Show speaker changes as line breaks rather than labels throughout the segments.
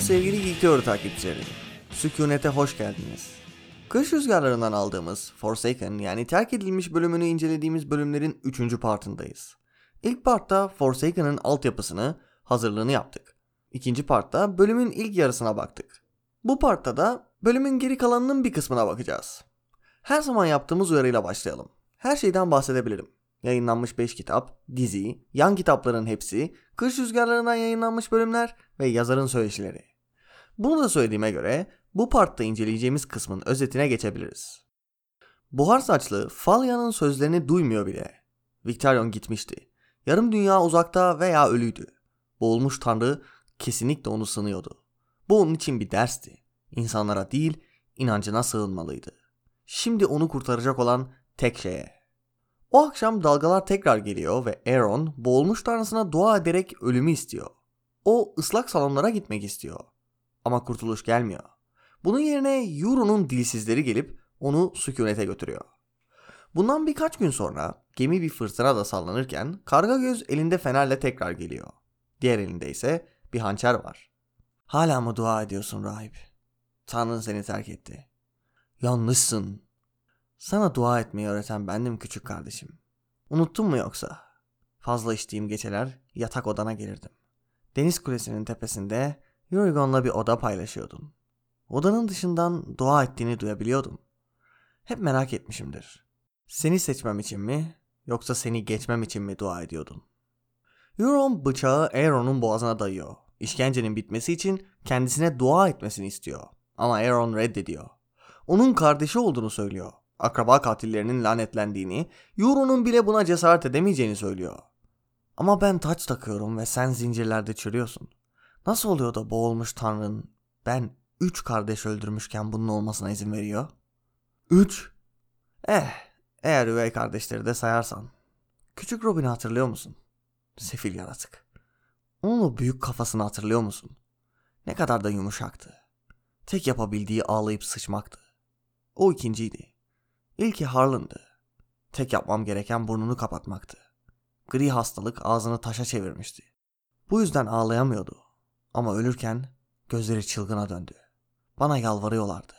Merhaba sevgili Geek Teori takipçileri. Sükunete hoş geldiniz. Kış rüzgarlarından aldığımız Forsaken yani terk edilmiş bölümünü incelediğimiz bölümlerin 3. partındayız. İlk partta Forsaken'ın altyapısını, hazırlığını yaptık. İkinci partta bölümün ilk yarısına baktık. Bu partta da bölümün geri kalanının bir kısmına bakacağız. Her zaman yaptığımız uyarıyla başlayalım. Her şeyden bahsedebilirim. Yayınlanmış 5 kitap, dizi, yan kitapların hepsi, kış rüzgarlarından yayınlanmış bölümler ve yazarın söyleşileri. Bunu da söylediğime göre bu partta inceleyeceğimiz kısmın özetine geçebiliriz. Buhar saçlı Falya'nın sözlerini duymuyor bile. Victorion gitmişti. Yarım dünya uzakta veya ölüydü. Boğulmuş tanrı kesinlikle onu sınıyordu. Bu onun için bir dersti. İnsanlara değil, inancına sığınmalıydı. Şimdi onu kurtaracak olan tek şeye. O akşam dalgalar tekrar geliyor ve Aaron boğulmuş tanrısına dua ederek ölümü istiyor. O ıslak salonlara gitmek istiyor. Ama kurtuluş gelmiyor. Bunun yerine Euro'nun dilsizleri gelip onu sükunete götürüyor. Bundan birkaç gün sonra gemi bir fırtına da sallanırken karga göz elinde fenerle tekrar geliyor. Diğer elinde ise bir hançer var. Hala mı dua ediyorsun rahip? Tanrın seni terk etti. Yanlışsın. Sana dua etmeyi öğreten bendim küçük kardeşim. Unuttun mu yoksa? Fazla içtiğim geceler yatak odana gelirdim. Deniz kulesinin tepesinde Yurigon'la bir oda paylaşıyordun. Odanın dışından dua ettiğini duyabiliyordum. Hep merak etmişimdir. Seni seçmem için mi yoksa seni geçmem için mi dua ediyordun? Euron bıçağı Aeron'un boğazına dayıyor. İşkencenin bitmesi için kendisine dua etmesini istiyor. Ama Aeron reddediyor. Onun kardeşi olduğunu söylüyor. Akraba katillerinin lanetlendiğini, Euron'un bile buna cesaret edemeyeceğini söylüyor. Ama ben taç takıyorum ve sen zincirlerde çürüyorsun. Nasıl oluyor da boğulmuş tanrın ben üç kardeş öldürmüşken bunun olmasına izin veriyor? Üç? Eh, eğer üvey kardeşleri de sayarsan. Küçük Robin'i hatırlıyor musun? Sefil yaratık. Onun o büyük kafasını hatırlıyor musun? Ne kadar da yumuşaktı. Tek yapabildiği ağlayıp sıçmaktı. O ikinciydi. İlki Harlan'dı. Tek yapmam gereken burnunu kapatmaktı. Gri hastalık ağzını taşa çevirmişti. Bu yüzden ağlayamıyordu. Ama ölürken gözleri çılgına döndü. Bana yalvarıyorlardı.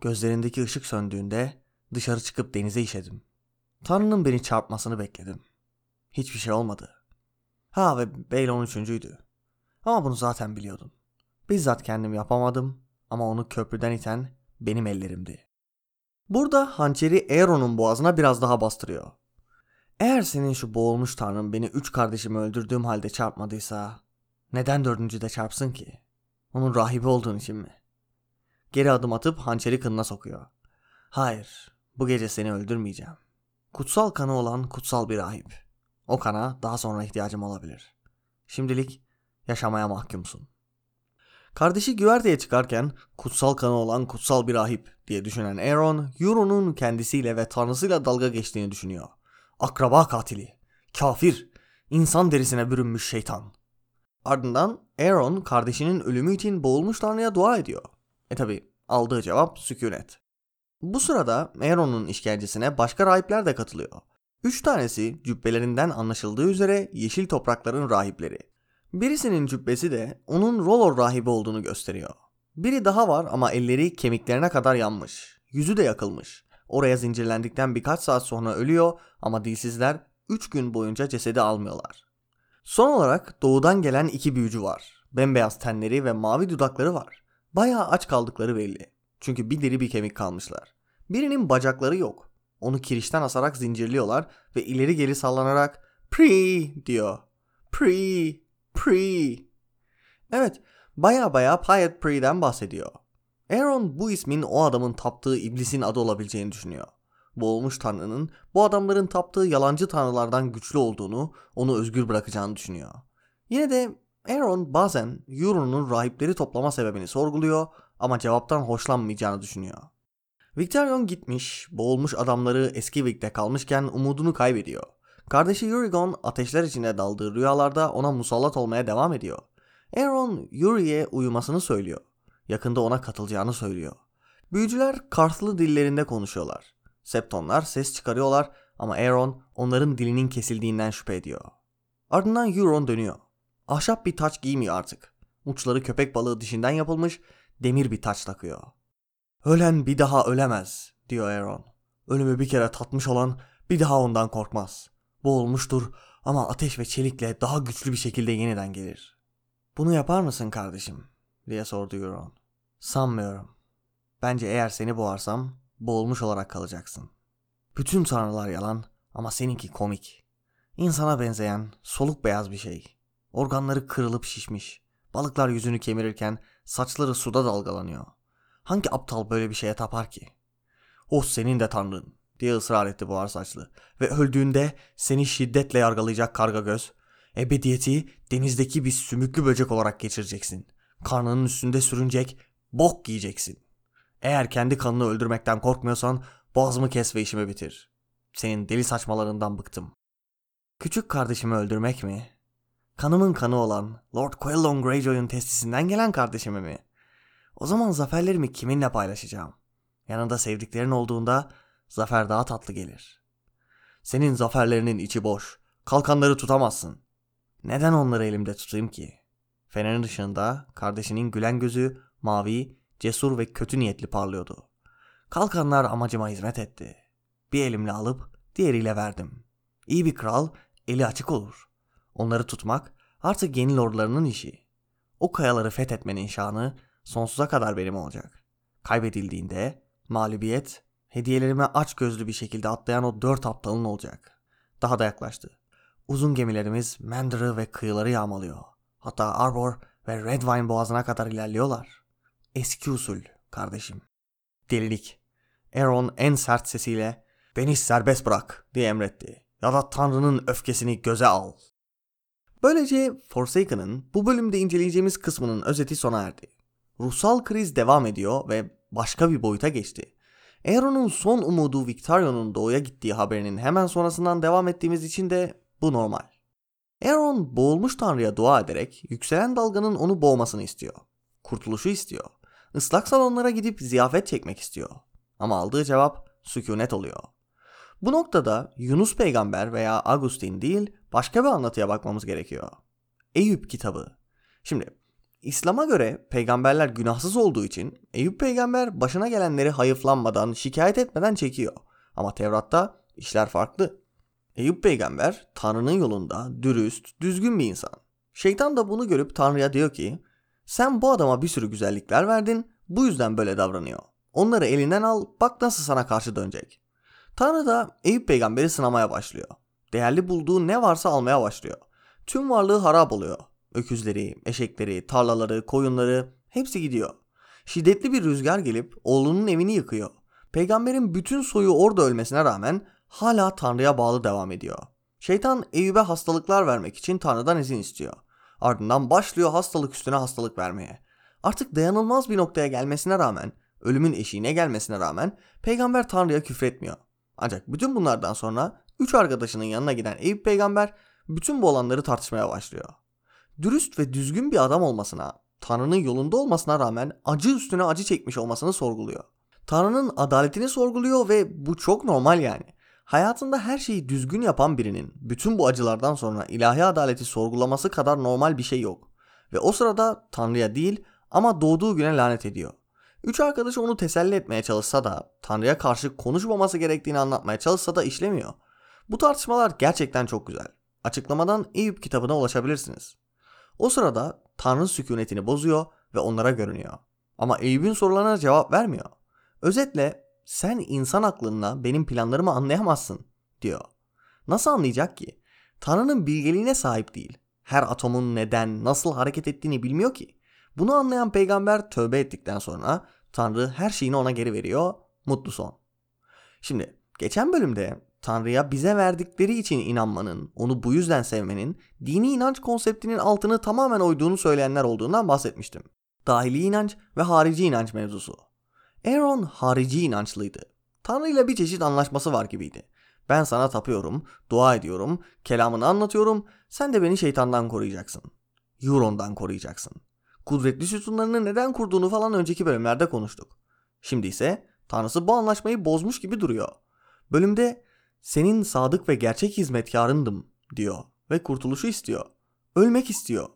Gözlerindeki ışık söndüğünde dışarı çıkıp denize işedim. Tanrı'nın beni çarpmasını bekledim. Hiçbir şey olmadı. Ha ve Bale 13.'üydü. Ama bunu zaten biliyordum. Bizzat kendim yapamadım ama onu köprüden iten benim ellerimdi. Burada hançeri Aeron'un boğazına biraz daha bastırıyor. Eğer senin şu boğulmuş tanrın beni üç kardeşimi öldürdüğüm halde çarpmadıysa neden dördüncü de çarpsın ki? Onun rahibi olduğun için mi? Geri adım atıp hançeri kınına sokuyor. Hayır, bu gece seni öldürmeyeceğim. Kutsal kanı olan kutsal bir rahip. O kana daha sonra ihtiyacım olabilir. Şimdilik yaşamaya mahkumsun. Kardeşi güverteye çıkarken kutsal kanı olan kutsal bir rahip diye düşünen Aaron, Euron'un kendisiyle ve tanrısıyla dalga geçtiğini düşünüyor. Akraba katili, kafir, insan derisine bürünmüş şeytan. Ardından Aaron kardeşinin ölümü için boğulmuş tanrıya dua ediyor. E tabi aldığı cevap sükunet. Bu sırada Aaron'un işkencesine başka rahipler de katılıyor. Üç tanesi cübbelerinden anlaşıldığı üzere yeşil toprakların rahipleri. Birisinin cübbesi de onun Rolor rahibi olduğunu gösteriyor. Biri daha var ama elleri kemiklerine kadar yanmış. Yüzü de yakılmış. Oraya zincirlendikten birkaç saat sonra ölüyor ama dilsizler 3 gün boyunca cesedi almıyorlar. Son olarak doğudan gelen iki büyücü var. Bembeyaz tenleri ve mavi dudakları var. Bayağı aç kaldıkları belli. Çünkü bir deri bir kemik kalmışlar. Birinin bacakları yok. Onu kirişten asarak zincirliyorlar ve ileri geri sallanarak Pre diyor. Pre, Pre. Evet, baya baya Piet Pre'den bahsediyor. Aaron bu ismin o adamın taptığı iblisin adı olabileceğini düşünüyor. Boğulmuş tanrının bu adamların taptığı yalancı tanrılardan güçlü olduğunu, onu özgür bırakacağını düşünüyor. Yine de Aaron bazen Euron'un rahipleri toplama sebebini sorguluyor ama cevaptan hoşlanmayacağını düşünüyor. Victorion gitmiş, boğulmuş adamları eski Vic'te kalmışken umudunu kaybediyor. Kardeşi Eurygon ateşler içinde daldığı rüyalarda ona musallat olmaya devam ediyor. Aaron Yuri'ye uyumasını söylüyor. Yakında ona katılacağını söylüyor. Büyücüler Karthlı dillerinde konuşuyorlar. Septonlar ses çıkarıyorlar ama Aaron onların dilinin kesildiğinden şüphe ediyor. Ardından Euron dönüyor. Ahşap bir taç giymiyor artık. Uçları köpek balığı dişinden yapılmış demir bir taç takıyor. Ölen bir daha ölemez diyor Aaron. Ölümü bir kere tatmış olan bir daha ondan korkmaz. Boğulmuştur ama ateş ve çelikle daha güçlü bir şekilde yeniden gelir. Bunu yapar mısın kardeşim? diye sordu Euron. Sanmıyorum. Bence eğer seni boğarsam boğulmuş olarak kalacaksın. Bütün tanrılar yalan ama seninki komik. İnsana benzeyen soluk beyaz bir şey. Organları kırılıp şişmiş. Balıklar yüzünü kemirirken saçları suda dalgalanıyor. Hangi aptal böyle bir şeye tapar ki? O senin de tanrın diye ısrar etti boğar saçlı. Ve öldüğünde seni şiddetle yargılayacak karga göz. Ebediyeti denizdeki bir sümüklü böcek olarak geçireceksin. Karnının üstünde sürünecek, bok giyeceksin. Eğer kendi kanını öldürmekten korkmuyorsan boğazımı kes ve işimi bitir. Senin deli saçmalarından bıktım. Küçük kardeşimi öldürmek mi? Kanımın kanı olan Lord Quellon Greyjoy'un testisinden gelen kardeşimi mi? O zaman zaferlerimi kiminle paylaşacağım? Yanında sevdiklerin olduğunda zafer daha tatlı gelir. Senin zaferlerinin içi boş. Kalkanları tutamazsın. Neden onları elimde tutayım ki? Fenerin ışığında kardeşinin gülen gözü mavi, cesur ve kötü niyetli parlıyordu. Kalkanlar amacıma hizmet etti. Bir elimle alıp diğeriyle verdim. İyi bir kral eli açık olur. Onları tutmak artık yeni lordlarının işi. O kayaları fethetmenin şanı sonsuza kadar benim olacak. Kaybedildiğinde mağlubiyet hediyelerime aç gözlü bir şekilde atlayan o dört aptalın olacak. Daha da yaklaştı. Uzun gemilerimiz Mandar'ı ve kıyıları yağmalıyor. Hatta Arbor ve Redwine boğazına kadar ilerliyorlar. Eski usul kardeşim. Delilik. Aaron en sert sesiyle beni serbest bırak diye emretti. Ya da Tanrı'nın öfkesini göze al. Böylece Forsaken'ın bu bölümde inceleyeceğimiz kısmının özeti sona erdi. Ruhsal kriz devam ediyor ve başka bir boyuta geçti. Aaron'un son umudu Victorion'un doğuya gittiği haberinin hemen sonrasından devam ettiğimiz için de bu normal. Aaron boğulmuş tanrıya dua ederek yükselen dalganın onu boğmasını istiyor. Kurtuluşu istiyor. Islak salonlara gidip ziyafet çekmek istiyor. Ama aldığı cevap sükunet oluyor. Bu noktada Yunus peygamber veya Agustin değil başka bir anlatıya bakmamız gerekiyor. Eyüp kitabı. Şimdi İslam'a göre peygamberler günahsız olduğu için Eyüp peygamber başına gelenleri hayıflanmadan, şikayet etmeden çekiyor. Ama Tevrat'ta işler farklı. Eyüp peygamber Tanrı'nın yolunda dürüst, düzgün bir insan. Şeytan da bunu görüp Tanrı'ya diyor ki sen bu adama bir sürü güzellikler verdin bu yüzden böyle davranıyor. Onları elinden al bak nasıl sana karşı dönecek. Tanrı da Eyüp peygamberi sınamaya başlıyor. Değerli bulduğu ne varsa almaya başlıyor. Tüm varlığı harap oluyor. Öküzleri, eşekleri, tarlaları, koyunları hepsi gidiyor. Şiddetli bir rüzgar gelip oğlunun evini yıkıyor. Peygamberin bütün soyu orada ölmesine rağmen hala Tanrı'ya bağlı devam ediyor. Şeytan Eyüp'e hastalıklar vermek için Tanrı'dan izin istiyor. Ardından başlıyor hastalık üstüne hastalık vermeye. Artık dayanılmaz bir noktaya gelmesine rağmen, ölümün eşiğine gelmesine rağmen peygamber Tanrı'ya küfretmiyor. Ancak bütün bunlardan sonra üç arkadaşının yanına giden Eyüp peygamber bütün bu olanları tartışmaya başlıyor. Dürüst ve düzgün bir adam olmasına, Tanrı'nın yolunda olmasına rağmen acı üstüne acı çekmiş olmasını sorguluyor. Tanrı'nın adaletini sorguluyor ve bu çok normal yani. Hayatında her şeyi düzgün yapan birinin bütün bu acılardan sonra ilahi adaleti sorgulaması kadar normal bir şey yok. Ve o sırada Tanrı'ya değil ama doğduğu güne lanet ediyor. Üç arkadaşı onu teselli etmeye çalışsa da Tanrı'ya karşı konuşmaması gerektiğini anlatmaya çalışsa da işlemiyor. Bu tartışmalar gerçekten çok güzel. Açıklamadan Eyüp kitabına ulaşabilirsiniz. O sırada Tanrı sükunetini bozuyor ve onlara görünüyor. Ama Eyüp'ün sorularına cevap vermiyor. Özetle sen insan aklınla benim planlarımı anlayamazsın diyor. Nasıl anlayacak ki? Tanrı'nın bilgeliğine sahip değil. Her atomun neden, nasıl hareket ettiğini bilmiyor ki. Bunu anlayan peygamber tövbe ettikten sonra Tanrı her şeyini ona geri veriyor. Mutlu son. Şimdi geçen bölümde Tanrı'ya bize verdikleri için inanmanın, onu bu yüzden sevmenin, dini inanç konseptinin altını tamamen oyduğunu söyleyenler olduğundan bahsetmiştim. Dahili inanç ve harici inanç mevzusu. Aaron harici inançlıydı. Tanrı ile bir çeşit anlaşması var gibiydi. Ben sana tapıyorum, dua ediyorum, kelamını anlatıyorum, sen de beni şeytandan koruyacaksın. Euron'dan koruyacaksın. Kudretli sütunlarını neden kurduğunu falan önceki bölümlerde konuştuk. Şimdi ise Tanrısı bu anlaşmayı bozmuş gibi duruyor. Bölümde senin sadık ve gerçek hizmetkarındım diyor ve kurtuluşu istiyor. Ölmek istiyor.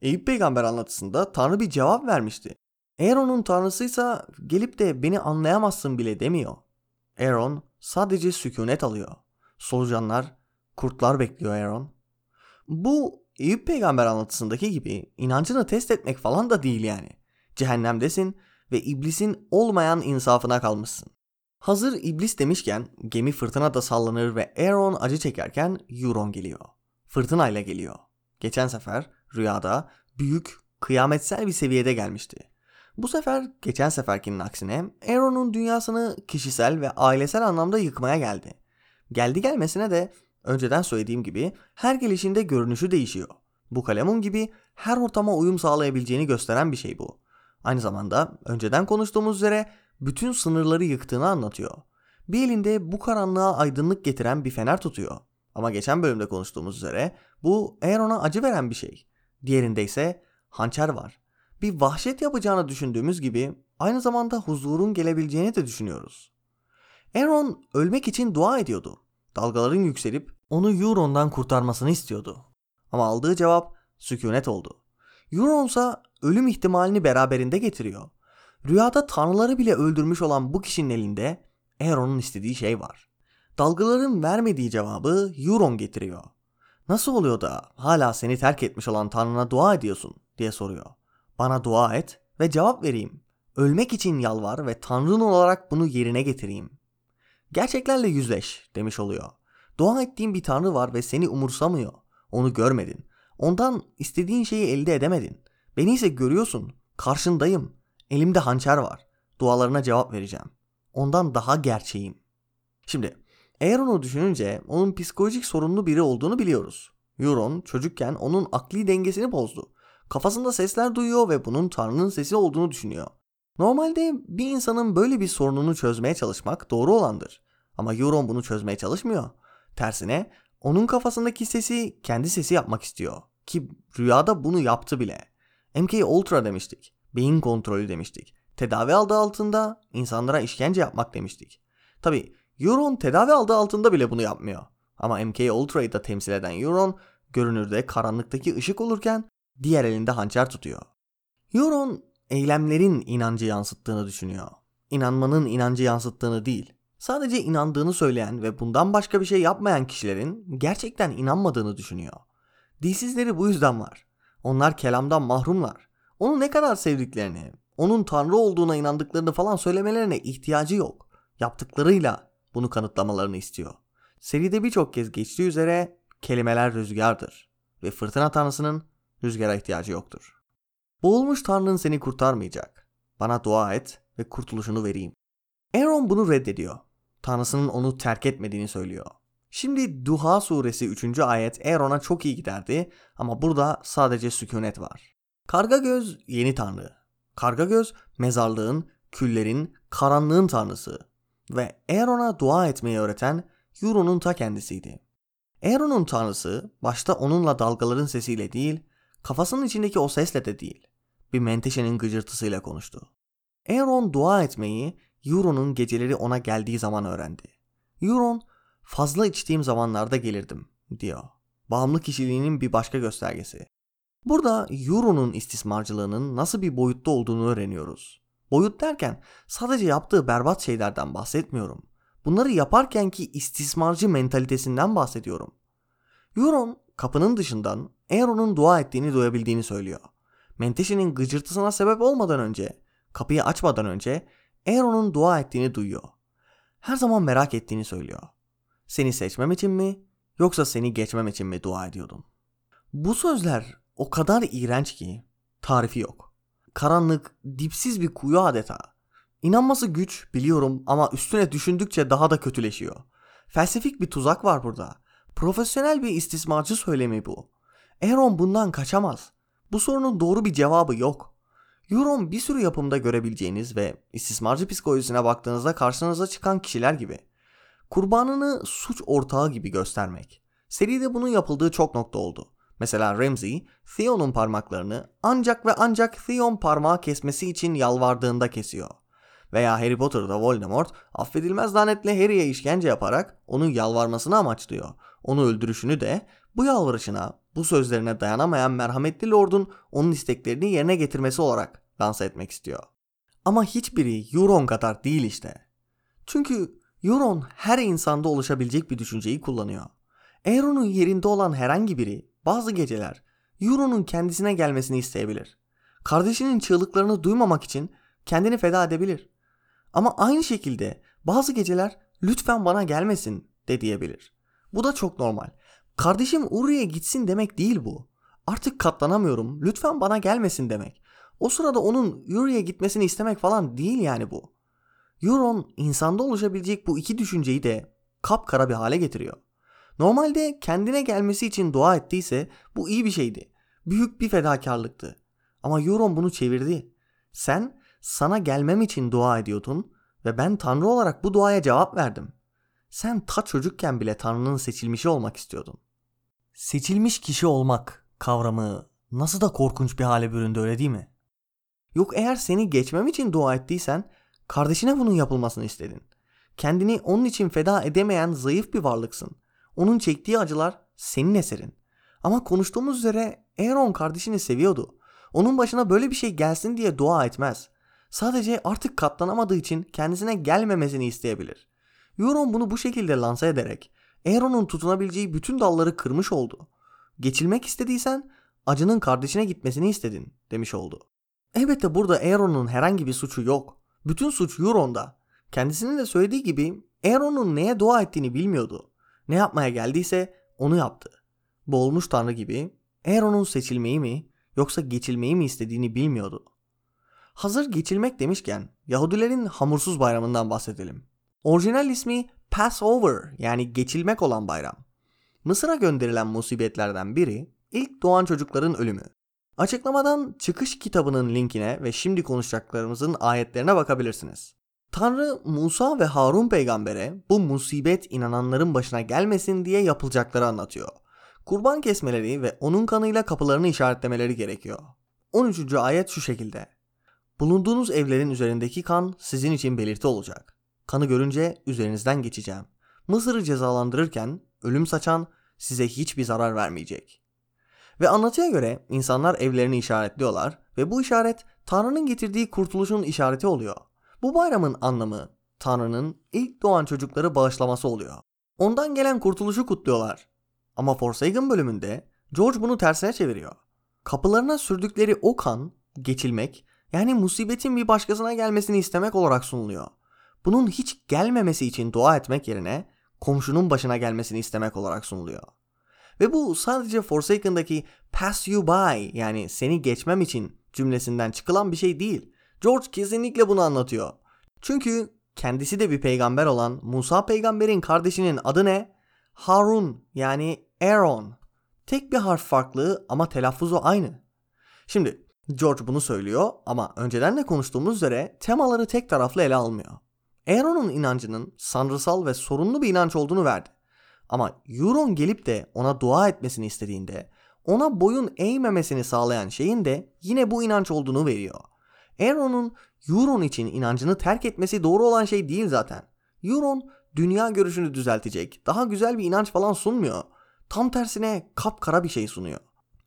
Eyüp peygamber anlatısında Tanrı bir cevap vermişti. Aaron'un tanrısıysa gelip de beni anlayamazsın bile demiyor. Aaron sadece sükunet alıyor. Solucanlar, kurtlar bekliyor Aaron. Bu Eyüp peygamber anlatısındaki gibi inancını test etmek falan da değil yani. Cehennemdesin ve iblisin olmayan insafına kalmışsın. Hazır iblis demişken gemi fırtınada sallanır ve Aaron acı çekerken Euron geliyor. Fırtınayla geliyor. Geçen sefer rüyada büyük, kıyametsel bir seviyede gelmişti. Bu sefer geçen seferkinin aksine Aaron'un dünyasını kişisel ve ailesel anlamda yıkmaya geldi. Geldi gelmesine de önceden söylediğim gibi her gelişinde görünüşü değişiyor. Bu kalemun gibi her ortama uyum sağlayabileceğini gösteren bir şey bu. Aynı zamanda önceden konuştuğumuz üzere bütün sınırları yıktığını anlatıyor. Bir elinde bu karanlığa aydınlık getiren bir fener tutuyor. Ama geçen bölümde konuştuğumuz üzere bu Aaron'a acı veren bir şey. Diğerinde ise hançer var. Bir vahşet yapacağını düşündüğümüz gibi aynı zamanda huzurun gelebileceğini de düşünüyoruz. Aaron ölmek için dua ediyordu. Dalgaların yükselip onu Euron'dan kurtarmasını istiyordu. Ama aldığı cevap sükunet oldu. Euron ise ölüm ihtimalini beraberinde getiriyor. Rüyada tanrıları bile öldürmüş olan bu kişinin elinde Aaron'un istediği şey var. Dalgaların vermediği cevabı Euron getiriyor. Nasıl oluyor da hala seni terk etmiş olan Tanrı'na dua ediyorsun diye soruyor. Bana dua et ve cevap vereyim. Ölmek için yalvar ve Tanrın olarak bunu yerine getireyim. Gerçeklerle yüzleş demiş oluyor. Dua ettiğin bir Tanrı var ve seni umursamıyor. Onu görmedin. Ondan istediğin şeyi elde edemedin. Beni ise görüyorsun. Karşındayım. Elimde hançer var. Dualarına cevap vereceğim. Ondan daha gerçeğim. Şimdi eğer onu düşününce onun psikolojik sorunlu biri olduğunu biliyoruz. Euron çocukken onun akli dengesini bozdu. Kafasında sesler duyuyor ve bunun Tanrı'nın sesi olduğunu düşünüyor. Normalde bir insanın böyle bir sorununu çözmeye çalışmak doğru olandır. Ama Euron bunu çözmeye çalışmıyor. Tersine onun kafasındaki sesi kendi sesi yapmak istiyor. Ki rüyada bunu yaptı bile. MK Ultra demiştik. Beyin kontrolü demiştik. Tedavi aldığı altında insanlara işkence yapmak demiştik. Tabi Euron tedavi aldığı altında bile bunu yapmıyor. Ama MK Ultra'yı da temsil eden Euron görünürde karanlıktaki ışık olurken diğer elinde hançer tutuyor. Euron eylemlerin inancı yansıttığını düşünüyor. İnanmanın inancı yansıttığını değil. Sadece inandığını söyleyen ve bundan başka bir şey yapmayan kişilerin gerçekten inanmadığını düşünüyor. Dilsizleri bu yüzden var. Onlar kelamdan mahrumlar. Onu ne kadar sevdiklerini, onun tanrı olduğuna inandıklarını falan söylemelerine ihtiyacı yok. Yaptıklarıyla bunu kanıtlamalarını istiyor. Seride birçok kez geçtiği üzere kelimeler rüzgardır ve fırtına tanrısının rüzgara ihtiyacı yoktur. Boğulmuş tanrın seni kurtarmayacak. Bana dua et ve kurtuluşunu vereyim. Aaron bunu reddediyor. Tanrısının onu terk etmediğini söylüyor. Şimdi Duha suresi 3. ayet Aaron'a çok iyi giderdi ama burada sadece sükunet var. Karga göz yeni tanrı. Karga göz mezarlığın, küllerin, karanlığın tanrısı ve Aaron'a dua etmeyi öğreten Euron'un ta kendisiydi. Aaron'un tanrısı başta onunla dalgaların sesiyle değil, kafasının içindeki o sesle de değil, bir menteşenin gıcırtısıyla konuştu. Aaron dua etmeyi Euron'un geceleri ona geldiği zaman öğrendi. Euron, fazla içtiğim zamanlarda gelirdim, diyor. Bağımlı kişiliğinin bir başka göstergesi. Burada Euro'nun istismarcılığının nasıl bir boyutta olduğunu öğreniyoruz. Boyut derken sadece yaptığı berbat şeylerden bahsetmiyorum. Bunları yaparkenki istismarcı mentalitesinden bahsediyorum. Euron kapının dışından Aaron'un dua ettiğini duyabildiğini söylüyor. Menteşe'nin gıcırtısına sebep olmadan önce, kapıyı açmadan önce Aaron'un dua ettiğini duyuyor. Her zaman merak ettiğini söylüyor. Seni seçmem için mi yoksa seni geçmem için mi dua ediyordun? Bu sözler o kadar iğrenç ki tarifi yok. Karanlık, dipsiz bir kuyu adeta. İnanması güç biliyorum ama üstüne düşündükçe daha da kötüleşiyor. Felsefik bir tuzak var burada. Profesyonel bir istismarcı söylemi bu. Aaron bundan kaçamaz. Bu sorunun doğru bir cevabı yok. Euron bir sürü yapımda görebileceğiniz ve istismarcı psikolojisine baktığınızda karşınıza çıkan kişiler gibi. Kurbanını suç ortağı gibi göstermek. Seride bunun yapıldığı çok nokta oldu. Mesela Ramsey, Theon'un parmaklarını ancak ve ancak Theon parmağı kesmesi için yalvardığında kesiyor. Veya Harry Potter'da Voldemort affedilmez lanetle Harry'e işkence yaparak onun yalvarmasını amaçlıyor. Onu öldürüşünü de Bu yalvarışına, bu sözlerine dayanamayan merhametli lordun onun isteklerini yerine getirmesi olarak lanse etmek istiyor. Ama hiçbiri Euron kadar değil işte. Çünkü Euron her insanda oluşabilecek bir düşünceyi kullanıyor. Euron'un yerinde olan herhangi biri bazı geceler Euron'un kendisine gelmesini isteyebilir. Kardeşinin çığlıklarını duymamak için kendini feda edebilir. Ama aynı şekilde bazı geceler lütfen bana gelmesin de diyebilir. Bu da çok normal. Kardeşim Uri'ye gitsin demek değil bu. Artık katlanamıyorum. Lütfen bana gelmesin demek. O sırada onun Uri'ye gitmesini istemek falan değil yani bu. Euron insanda oluşabilecek bu iki düşünceyi de kapkara bir hale getiriyor. Normalde kendine gelmesi için dua ettiyse bu iyi bir şeydi. Büyük bir fedakarlıktı. Ama Euron bunu çevirdi. Sen sana gelmem için dua ediyordun ve ben Tanrı olarak bu duaya cevap verdim. Sen ta çocukken bile Tanrı'nın seçilmişi olmak istiyordun. Seçilmiş kişi olmak kavramı nasıl da korkunç bir hale büründü öyle değil mi? Yok eğer seni geçmem için dua ettiysen kardeşine bunun yapılmasını istedin. Kendini onun için feda edemeyen zayıf bir varlıksın. Onun çektiği acılar senin eserin. Ama konuştuğumuz üzere Aaron kardeşini seviyordu. Onun başına böyle bir şey gelsin diye dua etmez. Sadece artık katlanamadığı için kendisine gelmemesini isteyebilir. Euron bunu bu şekilde lanse ederek Aaron'un tutunabileceği bütün dalları kırmış oldu. Geçilmek istediysen acının kardeşine gitmesini istedin demiş oldu. Elbette burada Aaron'un herhangi bir suçu yok. Bütün suç Euron'da. Kendisinin de söylediği gibi Aaron'un neye dua ettiğini bilmiyordu. Ne yapmaya geldiyse onu yaptı. Boğulmuş tanrı gibi Aaron'un seçilmeyi mi yoksa geçilmeyi mi istediğini bilmiyordu. Hazır geçilmek demişken Yahudilerin hamursuz bayramından bahsedelim. Orijinal ismi Passover yani geçilmek olan bayram. Mısır'a gönderilen musibetlerden biri ilk doğan çocukların ölümü. Açıklamadan çıkış kitabının linkine ve şimdi konuşacaklarımızın ayetlerine bakabilirsiniz. Tanrı Musa ve Harun peygambere bu musibet inananların başına gelmesin diye yapılacakları anlatıyor. Kurban kesmeleri ve onun kanıyla kapılarını işaretlemeleri gerekiyor. 13. ayet şu şekilde. Bulunduğunuz evlerin üzerindeki kan sizin için belirti olacak. Kanı görünce üzerinizden geçeceğim. Mısır'ı cezalandırırken ölüm saçan size hiçbir zarar vermeyecek. Ve anlatıya göre insanlar evlerini işaretliyorlar ve bu işaret Tanrı'nın getirdiği kurtuluşun işareti oluyor. Bu bayramın anlamı Tanrı'nın ilk doğan çocukları bağışlaması oluyor. Ondan gelen kurtuluşu kutluyorlar. Ama Forsaken bölümünde George bunu tersine çeviriyor. Kapılarına sürdükleri o kan, geçilmek, yani musibetin bir başkasına gelmesini istemek olarak sunuluyor. Bunun hiç gelmemesi için dua etmek yerine komşunun başına gelmesini istemek olarak sunuluyor. Ve bu sadece Forsaken'daki pass you by yani seni geçmem için cümlesinden çıkılan bir şey değil. George kesinlikle bunu anlatıyor. Çünkü kendisi de bir peygamber olan Musa peygamberin kardeşinin adı ne? Harun yani Aaron. Tek bir harf farklı ama telaffuzu aynı. Şimdi George bunu söylüyor ama önceden de konuştuğumuz üzere temaları tek taraflı ele almıyor. Aaron'un inancının sanrısal ve sorunlu bir inanç olduğunu verdi. Ama Euron gelip de ona dua etmesini istediğinde ona boyun eğmemesini sağlayan şeyin de yine bu inanç olduğunu veriyor. Aaron'un Euron için inancını terk etmesi doğru olan şey değil zaten. Euron dünya görüşünü düzeltecek, daha güzel bir inanç falan sunmuyor. Tam tersine kapkara bir şey sunuyor.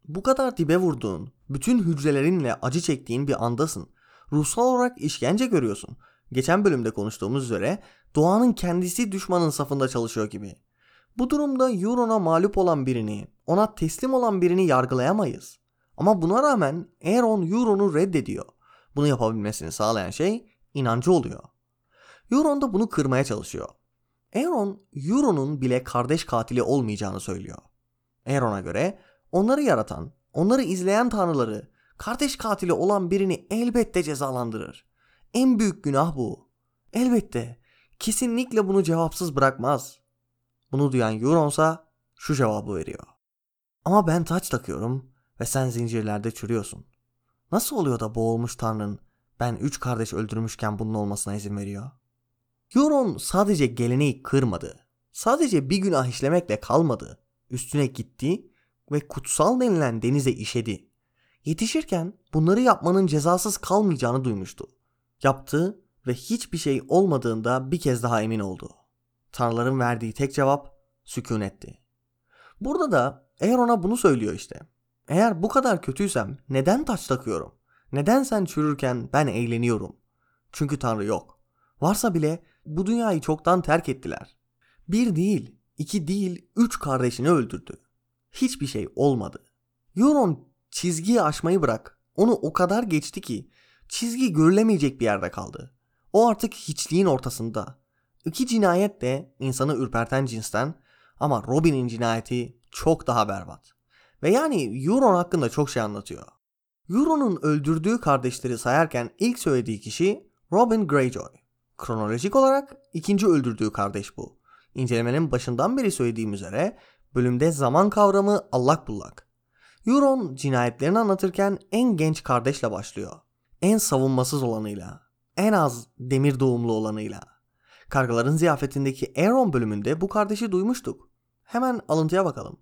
Bu kadar dibe vurduğun, bütün hücrelerinle acı çektiğin bir andasın. Ruhsal olarak işkence görüyorsun. Geçen bölümde konuştuğumuz üzere doğanın kendisi düşmanın safında çalışıyor gibi. Bu durumda Euron'a mağlup olan birini, ona teslim olan birini yargılayamayız. Ama buna rağmen Aeron Euron'u reddediyor. Bunu yapabilmesini sağlayan şey inancı oluyor. Euron da bunu kırmaya çalışıyor. Aeron, Euron'un bile kardeş katili olmayacağını söylüyor. Aeron'a göre onları yaratan, onları izleyen tanrıları kardeş katili olan birini elbette cezalandırır. En büyük günah bu. Elbette kesinlikle bunu cevapsız bırakmaz. Bunu duyan Euron'sa şu cevabı veriyor. Ama ben taç takıyorum ve sen zincirlerde çürüyorsun. Nasıl oluyor da boğulmuş tanrın ben üç kardeş öldürmüşken bunun olmasına izin veriyor? Euron sadece geleneği kırmadı. Sadece bir günah işlemekle kalmadı. Üstüne gitti ve kutsal denilen denize işedi. Yetişirken bunları yapmanın cezasız kalmayacağını duymuştu. Yaptı ve hiçbir şey olmadığında bir kez daha emin oldu. Tanrıların verdiği tek cevap sükunetti. Burada da Aaron'a bunu söylüyor işte. Eğer bu kadar kötüysem neden taç takıyorum? Neden sen çürürken ben eğleniyorum? Çünkü Tanrı yok. Varsa bile bu dünyayı çoktan terk ettiler. Bir değil, iki değil, üç kardeşini öldürdü. Hiçbir şey olmadı. Euron çizgiyi aşmayı bırak. Onu o kadar geçti ki çizgi görülemeyecek bir yerde kaldı. O artık hiçliğin ortasında. İki cinayet de insanı ürperten cinsten ama Robin'in cinayeti çok daha berbat. Ve yani Euron hakkında çok şey anlatıyor. Euron'un öldürdüğü kardeşleri sayarken ilk söylediği kişi Robin Greyjoy. Kronolojik olarak ikinci öldürdüğü kardeş bu. İncelemenin başından beri söylediğim üzere bölümde zaman kavramı allak bullak. Euron cinayetlerini anlatırken en genç kardeşle başlıyor. En savunmasız olanıyla. En az demir doğumlu olanıyla. Kargaların ziyafetindeki Aeron bölümünde bu kardeşi duymuştuk. Hemen alıntıya bakalım.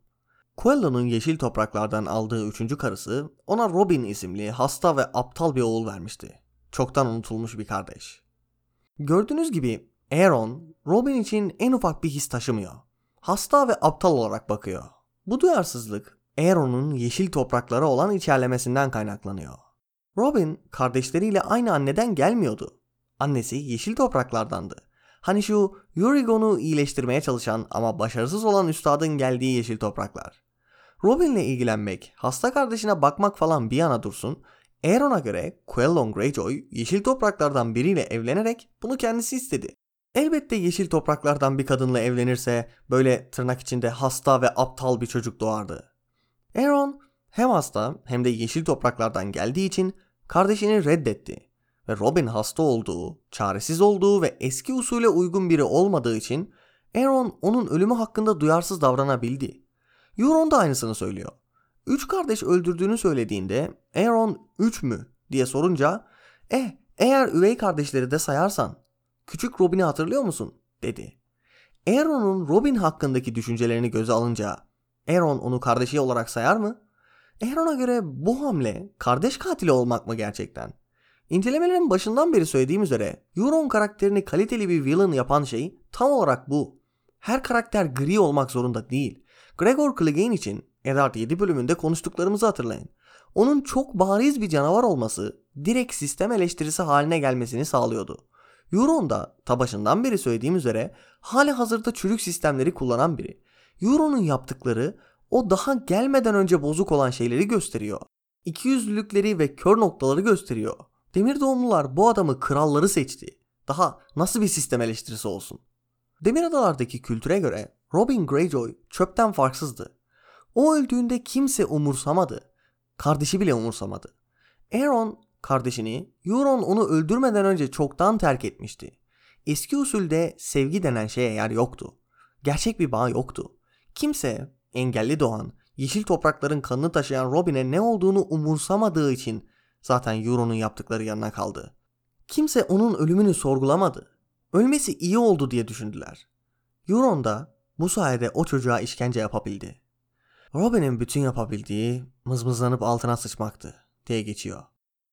Coelho'nun yeşil topraklardan aldığı üçüncü karısı ona Robin isimli hasta ve aptal bir oğul vermişti. Çoktan unutulmuş bir kardeş. Gördüğünüz gibi Aaron, Robin için en ufak bir his taşımıyor. Hasta ve aptal olarak bakıyor. Bu duyarsızlık Aaron'un yeşil topraklara olan içerlemesinden kaynaklanıyor. Robin kardeşleriyle aynı anneden gelmiyordu. Annesi yeşil topraklardandı. Hani şu Yurigon'u iyileştirmeye çalışan ama başarısız olan üstadın geldiği yeşil topraklar. Robin'le ilgilenmek, hasta kardeşine bakmak falan bir yana dursun. Aaron'a göre Quellon Greyjoy yeşil topraklardan biriyle evlenerek bunu kendisi istedi. Elbette yeşil topraklardan bir kadınla evlenirse böyle tırnak içinde hasta ve aptal bir çocuk doğardı. Aaron hem hasta hem de yeşil topraklardan geldiği için kardeşini reddetti. Ve Robin hasta olduğu, çaresiz olduğu ve eski usule uygun biri olmadığı için Aaron onun ölümü hakkında duyarsız davranabildi. Euron da aynısını söylüyor. Üç kardeş öldürdüğünü söylediğinde Aaron üç mü diye sorunca eh eğer üvey kardeşleri de sayarsan küçük Robin'i hatırlıyor musun dedi. Aaron'un Robin hakkındaki düşüncelerini göze alınca Aaron onu kardeşi olarak sayar mı? Aaron'a göre bu hamle kardeş katili olmak mı gerçekten? İncelemelerin başından beri söylediğim üzere Euron karakterini kaliteli bir villain yapan şey tam olarak bu. Her karakter gri olmak zorunda değil. Gregor Clegane için Eddard 7 bölümünde konuştuklarımızı hatırlayın. Onun çok bariz bir canavar olması direkt sistem eleştirisi haline gelmesini sağlıyordu. Euron da ta başından beri söylediğim üzere hali hazırda çürük sistemleri kullanan biri. Euron'un yaptıkları o daha gelmeden önce bozuk olan şeyleri gösteriyor. İkiyüzlülükleri ve kör noktaları gösteriyor. Demir doğumlular bu adamı kralları seçti. Daha nasıl bir sistem eleştirisi olsun? Demir adalardaki kültüre göre Robin Greyjoy çöpten farksızdı. O öldüğünde kimse umursamadı. Kardeşi bile umursamadı. Aaron kardeşini Euron onu öldürmeden önce çoktan terk etmişti. Eski usulde sevgi denen şeye yer yoktu. Gerçek bir bağ yoktu. Kimse engelli doğan, yeşil toprakların kanını taşıyan Robin'e ne olduğunu umursamadığı için zaten Euron'un yaptıkları yanına kaldı. Kimse onun ölümünü sorgulamadı. Ölmesi iyi oldu diye düşündüler. Euron da bu sayede o çocuğa işkence yapabildi. Robin'in bütün yapabildiği mızmızlanıp altına sıçmaktı diye geçiyor.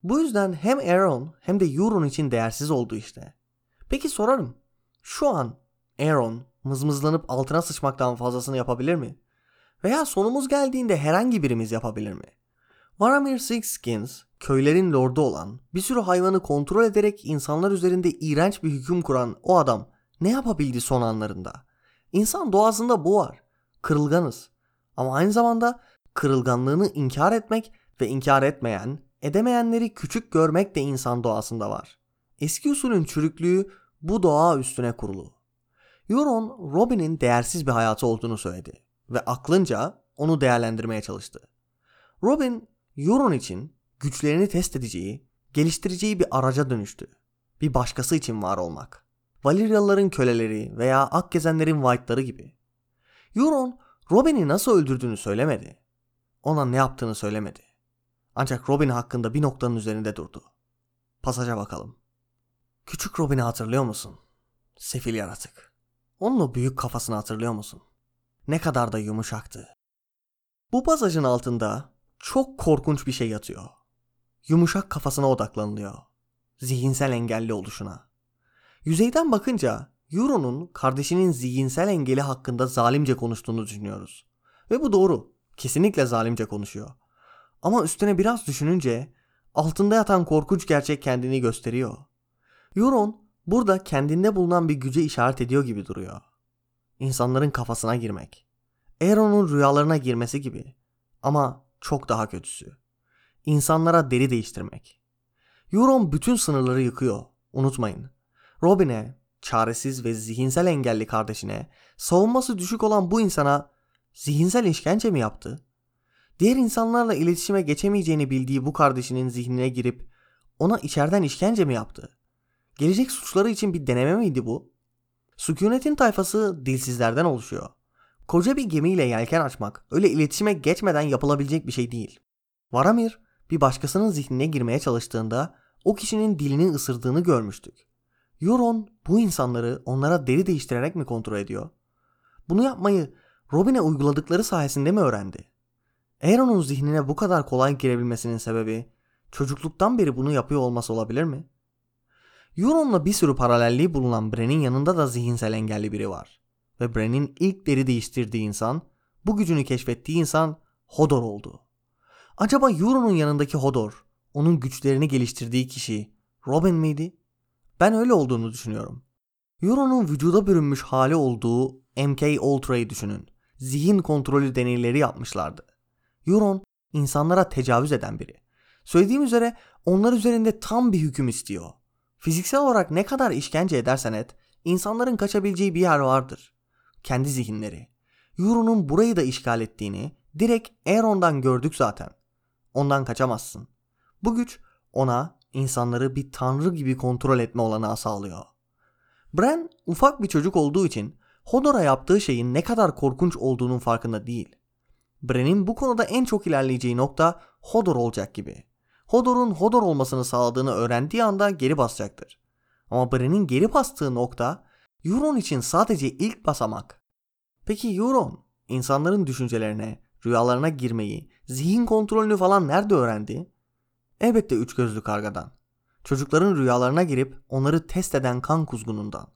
Bu yüzden hem Aaron hem de Euron için değersiz oldu işte. Peki sorarım. Şu an Aaron mızmızlanıp altına sıçmaktan fazlasını yapabilir mi? Veya sonumuz geldiğinde herhangi birimiz yapabilir mi? Varamir Sixskins, köylerin lordu olan, bir sürü hayvanı kontrol ederek insanlar üzerinde iğrenç bir hüküm kuran o adam ne yapabildi son anlarında? İnsan doğasında bu var. Kırılganız. Ama aynı zamanda kırılganlığını inkar etmek ve inkar etmeyen, edemeyenleri küçük görmek de insan doğasında var. Eski usulün çürüklüğü bu doğa üstüne kurulu. Euron, Robin'in değersiz bir hayatı olduğunu söyledi ve aklınca onu değerlendirmeye çalıştı. Robin, Euron için güçlerini test edeceği, geliştireceği bir araca dönüştü. Bir başkası için var olmak. Valyryalıların köleleri veya Akgezenlerin White'ları gibi. Euron, Robin'i nasıl öldürdüğünü söylemedi. Ona ne yaptığını söylemedi. Ancak Robin hakkında bir noktanın üzerinde durdu. Pasaja bakalım. Küçük Robin'i hatırlıyor musun? Sefil yaratık. Onun o büyük kafasını hatırlıyor musun? Ne kadar da yumuşaktı. Bu pasajın altında çok korkunç bir şey yatıyor. Yumuşak kafasına odaklanılıyor. Zihinsel engelli oluşuna. Yüzeyden bakınca Euron'un kardeşinin zihinsel engeli hakkında zalimce konuştuğunu düşünüyoruz. Ve bu doğru. Kesinlikle zalimce konuşuyor. Ama üstüne biraz düşününce altında yatan korkunç gerçek kendini gösteriyor. Euron burada kendinde bulunan bir güce işaret ediyor gibi duruyor. İnsanların kafasına girmek. Aeron'un rüyalarına girmesi gibi. Ama çok daha kötüsü. İnsanlara deri değiştirmek. Euron bütün sınırları yıkıyor. Unutmayın. Robin'e, çaresiz ve zihinsel engelli kardeşine, savunması düşük olan bu insana zihinsel işkence mi yaptı? Diğer insanlarla iletişime geçemeyeceğini bildiği bu kardeşinin zihnine girip ona içeriden işkence mi yaptı? Gelecek suçları için bir deneme miydi bu? Sükunetin tayfası dilsizlerden oluşuyor. Koca bir gemiyle yelken açmak öyle iletişime geçmeden yapılabilecek bir şey değil. Varamir bir başkasının zihnine girmeye çalıştığında o kişinin dilini ısırdığını görmüştük. Euron bu insanları onlara deri değiştirerek mi kontrol ediyor? Bunu yapmayı Robin'e uyguladıkları sayesinde mi öğrendi? Aaron'un zihnine bu kadar kolay girebilmesinin sebebi çocukluktan beri bunu yapıyor olması olabilir mi? Euron'la bir sürü paralelliği bulunan Bren'in yanında da zihinsel engelli biri var. Ve Bren'in ilk deri değiştirdiği insan, bu gücünü keşfettiği insan Hodor oldu. Acaba Euron'un yanındaki Hodor, onun güçlerini geliştirdiği kişi Robin miydi? Ben öyle olduğunu düşünüyorum. Euron'un vücuda bürünmüş hali olduğu MK Ultra'yı düşünün. Zihin kontrolü deneyleri yapmışlardı. Euron insanlara tecavüz eden biri. Söylediğim üzere onlar üzerinde tam bir hüküm istiyor. Fiziksel olarak ne kadar işkence edersen et, insanların kaçabileceği bir yer vardır. Kendi zihinleri. Euron'un burayı da işgal ettiğini direkt Aeron'dan gördük zaten. Ondan kaçamazsın. Bu güç ona insanları bir tanrı gibi kontrol etme olanağı sağlıyor. Bran ufak bir çocuk olduğu için Hodor'a yaptığı şeyin ne kadar korkunç olduğunun farkında değil. Bran'in bu konuda en çok ilerleyeceği nokta Hodor olacak gibi. Hodor'un Hodor olmasını sağladığını öğrendiği anda geri basacaktır. Ama Bran'in geri bastığı nokta Euron için sadece ilk basamak. Peki Euron insanların düşüncelerine, rüyalarına girmeyi, zihin kontrolünü falan nerede öğrendi? Elbette üç gözlü kargadan. Çocukların rüyalarına girip onları test eden kan kuzgunundan.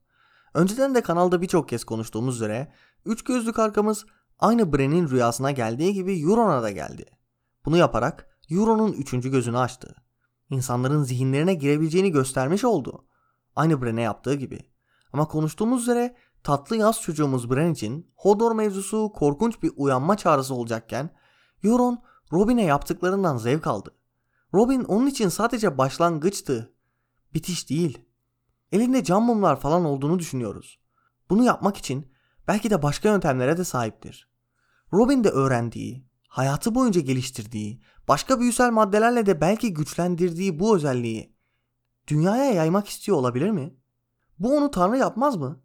Önceden de kanalda birçok kez konuştuğumuz üzere üç gözlü kargamız aynı Bren'in rüyasına geldiği gibi Euron'a da geldi. Bunu yaparak Euron'un üçüncü gözünü açtı. İnsanların zihinlerine girebileceğini göstermiş oldu. Aynı Bren'e yaptığı gibi. Ama konuştuğumuz üzere tatlı yaz çocuğumuz Bren için Hodor mevzusu korkunç bir uyanma çağrısı olacakken Euron Robin'e yaptıklarından zevk aldı. Robin onun için sadece başlangıçtı. Bitiş değil. Elinde cam mumlar falan olduğunu düşünüyoruz. Bunu yapmak için belki de başka yöntemlere de sahiptir. Robin de öğrendiği, hayatı boyunca geliştirdiği, başka büyüsel maddelerle de belki güçlendirdiği bu özelliği dünyaya yaymak istiyor olabilir mi? Bu onu tanrı yapmaz mı?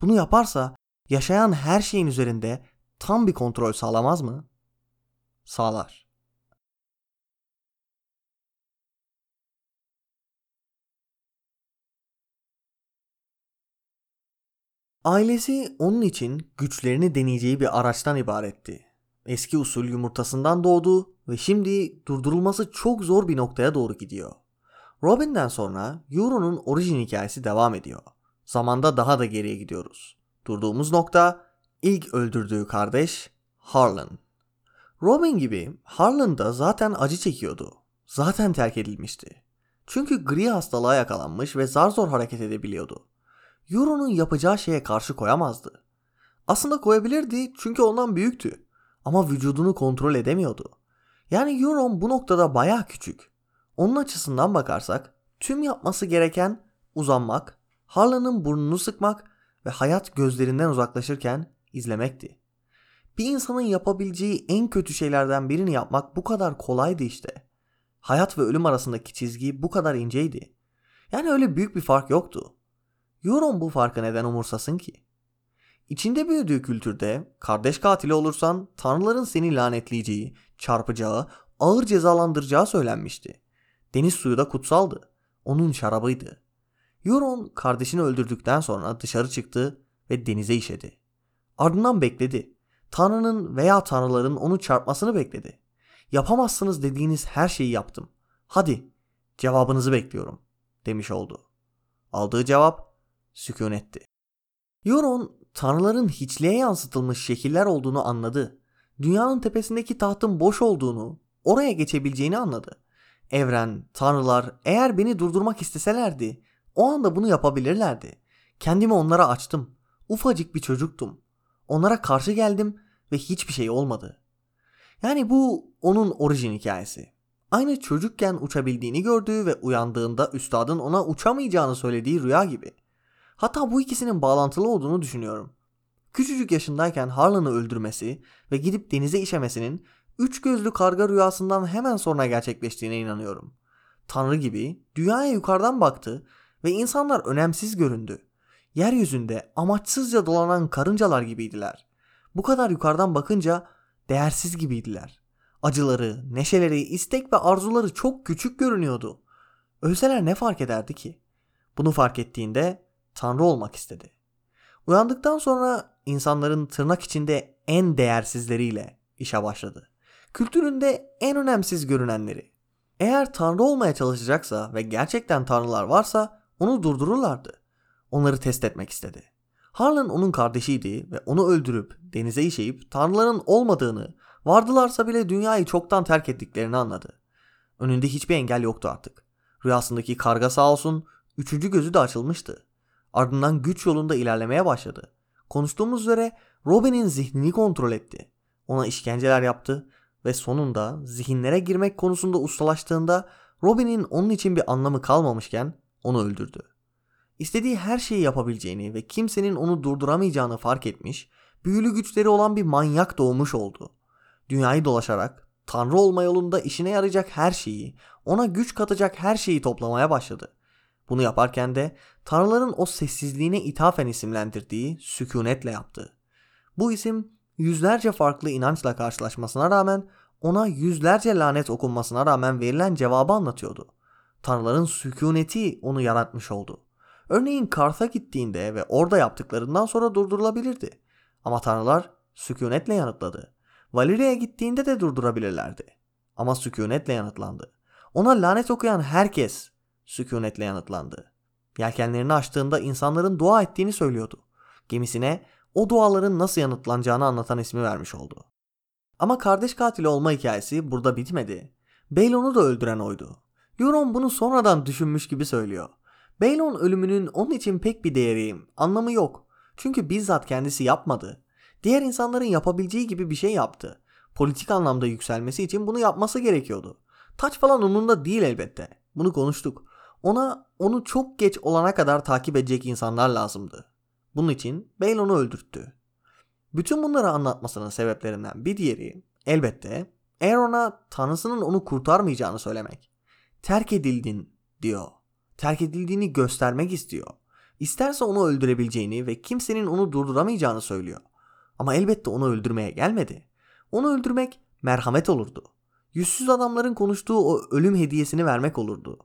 Bunu yaparsa yaşayan her şeyin üzerinde tam bir kontrol sağlamaz mı? Sağlar. Ailesi onun için güçlerini deneyeceği bir araçtan ibaretti. Eski usul yumurtasından doğdu ve şimdi durdurulması çok zor bir noktaya doğru gidiyor. Robin'den sonra Euron'un orijin hikayesi devam ediyor. Zamanda daha da geriye gidiyoruz. Durduğumuz nokta ilk öldürdüğü kardeş Harlan. Robin gibi Harlan da zaten acı çekiyordu. Zaten terk edilmişti. Çünkü gri hastalığa yakalanmış ve zar zor hareket edebiliyordu. Euron'un yapacağı şeye karşı koyamazdı. Aslında koyabilirdi çünkü ondan büyüktü. Ama vücudunu kontrol edemiyordu. Yani Euron bu noktada baya küçük. Onun açısından bakarsak tüm yapması gereken uzanmak, Harlan'ın burnunu sıkmak ve hayat gözlerinden uzaklaşırken izlemekti. Bir insanın yapabileceği en kötü şeylerden birini yapmak bu kadar kolaydı işte. Hayat ve ölüm arasındaki çizgi bu kadar inceydi. Yani öyle büyük bir fark yoktu. Euron bu farkı neden umursasın ki? İçinde büyüdüğü kültürde kardeş katili olursan tanrıların seni lanetleyeceği, çarpacağı, ağır cezalandıracağı söylenmişti. Deniz suyu da kutsaldı. Onun şarabıydı. Euron kardeşini öldürdükten sonra dışarı çıktı ve denize işedi. Ardından bekledi. Tanrı'nın veya tanrıların onu çarpmasını bekledi. Yapamazsınız dediğiniz her şeyi yaptım. Hadi cevabınızı bekliyorum demiş oldu. Aldığı cevap sükunetti. Euron tanrıların hiçliğe yansıtılmış şekiller olduğunu anladı. dünyanın tepesindeki tahtın boş olduğunu, oraya geçebileceğini anladı. Evren, tanrılar eğer beni durdurmak isteselerdi o anda bunu yapabilirlerdi. Kendimi onlara açtım. Ufacık bir çocuktum. Onlara karşı geldim ve hiçbir şey olmadı. Yani bu onun orijin hikayesi. Aynı çocukken uçabildiğini gördüğü ve uyandığında üstadın ona uçamayacağını söylediği rüya gibi. Hatta bu ikisinin bağlantılı olduğunu düşünüyorum. Küçücük yaşındayken Harlan'ı öldürmesi ve gidip denize işemesinin üç gözlü karga rüyasından hemen sonra gerçekleştiğine inanıyorum. Tanrı gibi dünyaya yukarıdan baktı ve insanlar önemsiz göründü. Yeryüzünde amaçsızca dolanan karıncalar gibiydiler. Bu kadar yukarıdan bakınca değersiz gibiydiler. Acıları, neşeleri, istek ve arzuları çok küçük görünüyordu. Ölseler ne fark ederdi ki? Bunu fark ettiğinde Tanrı olmak istedi. Uyandıktan sonra insanların tırnak içinde en değersizleriyle işe başladı. Kültüründe en önemsiz görünenleri. Eğer Tanrı olmaya çalışacaksa ve gerçekten Tanrılar varsa onu durdururlardı. Onları test etmek istedi. Harlan onun kardeşiydi ve onu öldürüp denize işeyip tanrıların olmadığını, vardılarsa bile dünyayı çoktan terk ettiklerini anladı. Önünde hiçbir engel yoktu artık. Rüyasındaki karga sağ olsun, üçüncü gözü de açılmıştı. Ardından güç yolunda ilerlemeye başladı. Konuştuğumuz üzere Robin'in zihnini kontrol etti. Ona işkenceler yaptı ve sonunda zihinlere girmek konusunda ustalaştığında Robin'in onun için bir anlamı kalmamışken onu öldürdü. İstediği her şeyi yapabileceğini ve kimsenin onu durduramayacağını fark etmiş, büyülü güçleri olan bir manyak doğmuş oldu. Dünyayı dolaşarak tanrı olma yolunda işine yarayacak her şeyi, ona güç katacak her şeyi toplamaya başladı. Bunu yaparken de tanrıların o sessizliğine ithafen isimlendirdiği sükunetle yaptı. Bu isim yüzlerce farklı inançla karşılaşmasına rağmen ona yüzlerce lanet okunmasına rağmen verilen cevabı anlatıyordu. Tanrıların sükuneti onu yaratmış oldu. Örneğin Karth'a gittiğinde ve orada yaptıklarından sonra durdurulabilirdi. Ama tanrılar sükunetle yanıtladı. Valeria'ya gittiğinde de durdurabilirlerdi. Ama sükunetle yanıtlandı. Ona lanet okuyan herkes sükunetle yanıtlandı. Yelkenlerini açtığında insanların dua ettiğini söylüyordu. Gemisine o duaların nasıl yanıtlanacağını anlatan ismi vermiş oldu. Ama kardeş katili olma hikayesi burada bitmedi. Baelon'u da öldüren oydu. Euron bunu sonradan düşünmüş gibi söylüyor. Baelon ölümünün onun için pek bir değeri, anlamı yok. Çünkü bizzat kendisi yapmadı. Diğer insanların yapabileceği gibi bir şey yaptı. Politik anlamda yükselmesi için bunu yapması gerekiyordu. Taç falan onunda değil elbette. Bunu konuştuk. Ona onu çok geç olana kadar takip edecek insanlar lazımdı. Bunun için Baelon'u öldürttü. Bütün bunları anlatmasının sebeplerinden bir diğeri elbette Aeron'a tanrısının onu kurtarmayacağını söylemek. Terk edildin diyor. Terk edildiğini göstermek istiyor. İsterse onu öldürebileceğini ve kimsenin onu durduramayacağını söylüyor. Ama elbette onu öldürmeye gelmedi. Onu öldürmek merhamet olurdu. Yüzsüz adamların konuştuğu o ölüm hediyesini vermek olurdu.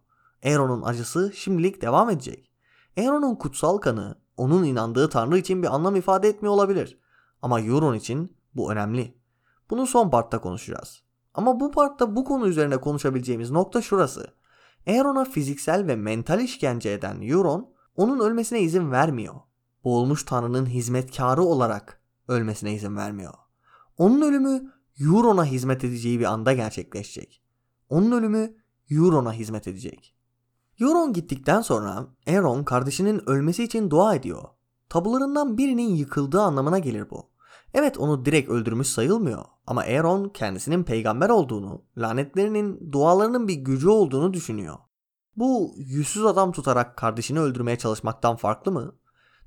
Aeron'un acısı şimdilik devam edecek. Aeron'un kutsal kanı onun inandığı tanrı için bir anlam ifade etmiyor olabilir. Ama Euron için bu önemli. Bunu son partta konuşacağız. Ama bu partta bu konu üzerine konuşabileceğimiz nokta şurası. Aeron'a fiziksel ve mental işkence eden Euron onun ölmesine izin vermiyor. Boğulmuş tanrının hizmetkarı olarak ölmesine izin vermiyor. Onun ölümü Euron'a hizmet edeceği bir anda gerçekleşecek. Onun ölümü Euron'a hizmet edecek. Euron gittikten sonra Aeron kardeşinin ölmesi için dua ediyor. Tabularından birinin yıkıldığı anlamına gelir bu. Evet onu direkt öldürmüş sayılmıyor ama Aeron kendisinin peygamber olduğunu, lanetlerinin dualarının bir gücü olduğunu düşünüyor. Bu yüzsüz adam tutarak kardeşini öldürmeye çalışmaktan farklı mı?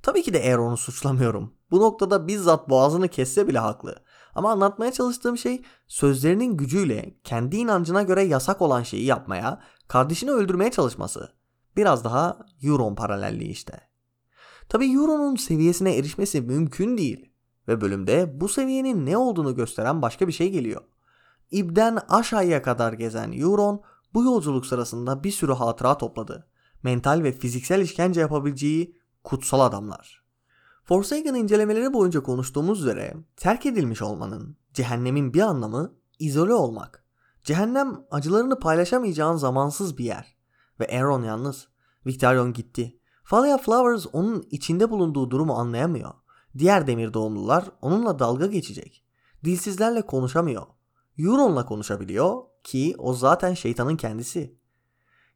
Tabii ki de Aeron'u suçlamıyorum. Bu noktada bizzat boğazını kesse bile haklı. Ama anlatmaya çalıştığım şey sözlerinin gücüyle kendi inancına göre yasak olan şeyi yapmaya, kardeşini öldürmeye çalışması. Biraz daha Euron paralelliği işte. Tabi Euron'un seviyesine erişmesi mümkün değil. Ve bölümde bu seviyenin ne olduğunu gösteren başka bir şey geliyor. İb'den aşağıya kadar gezen Euron bu yolculuk sırasında bir sürü hatıra topladı. Mental ve fiziksel işkence yapabileceği kutsal adamlar. Forsaken incelemeleri boyunca konuştuğumuz üzere terk edilmiş olmanın, cehennemin bir anlamı izole olmak. Cehennem acılarını paylaşamayacağın zamansız bir yer. Ve Aaron yalnız. Victorion gitti. Falia Flowers onun içinde bulunduğu durumu anlayamıyor. Diğer demir doğumlular onunla dalga geçecek. Dilsizlerle konuşamıyor. Euron'la konuşabiliyor ki o zaten şeytanın kendisi.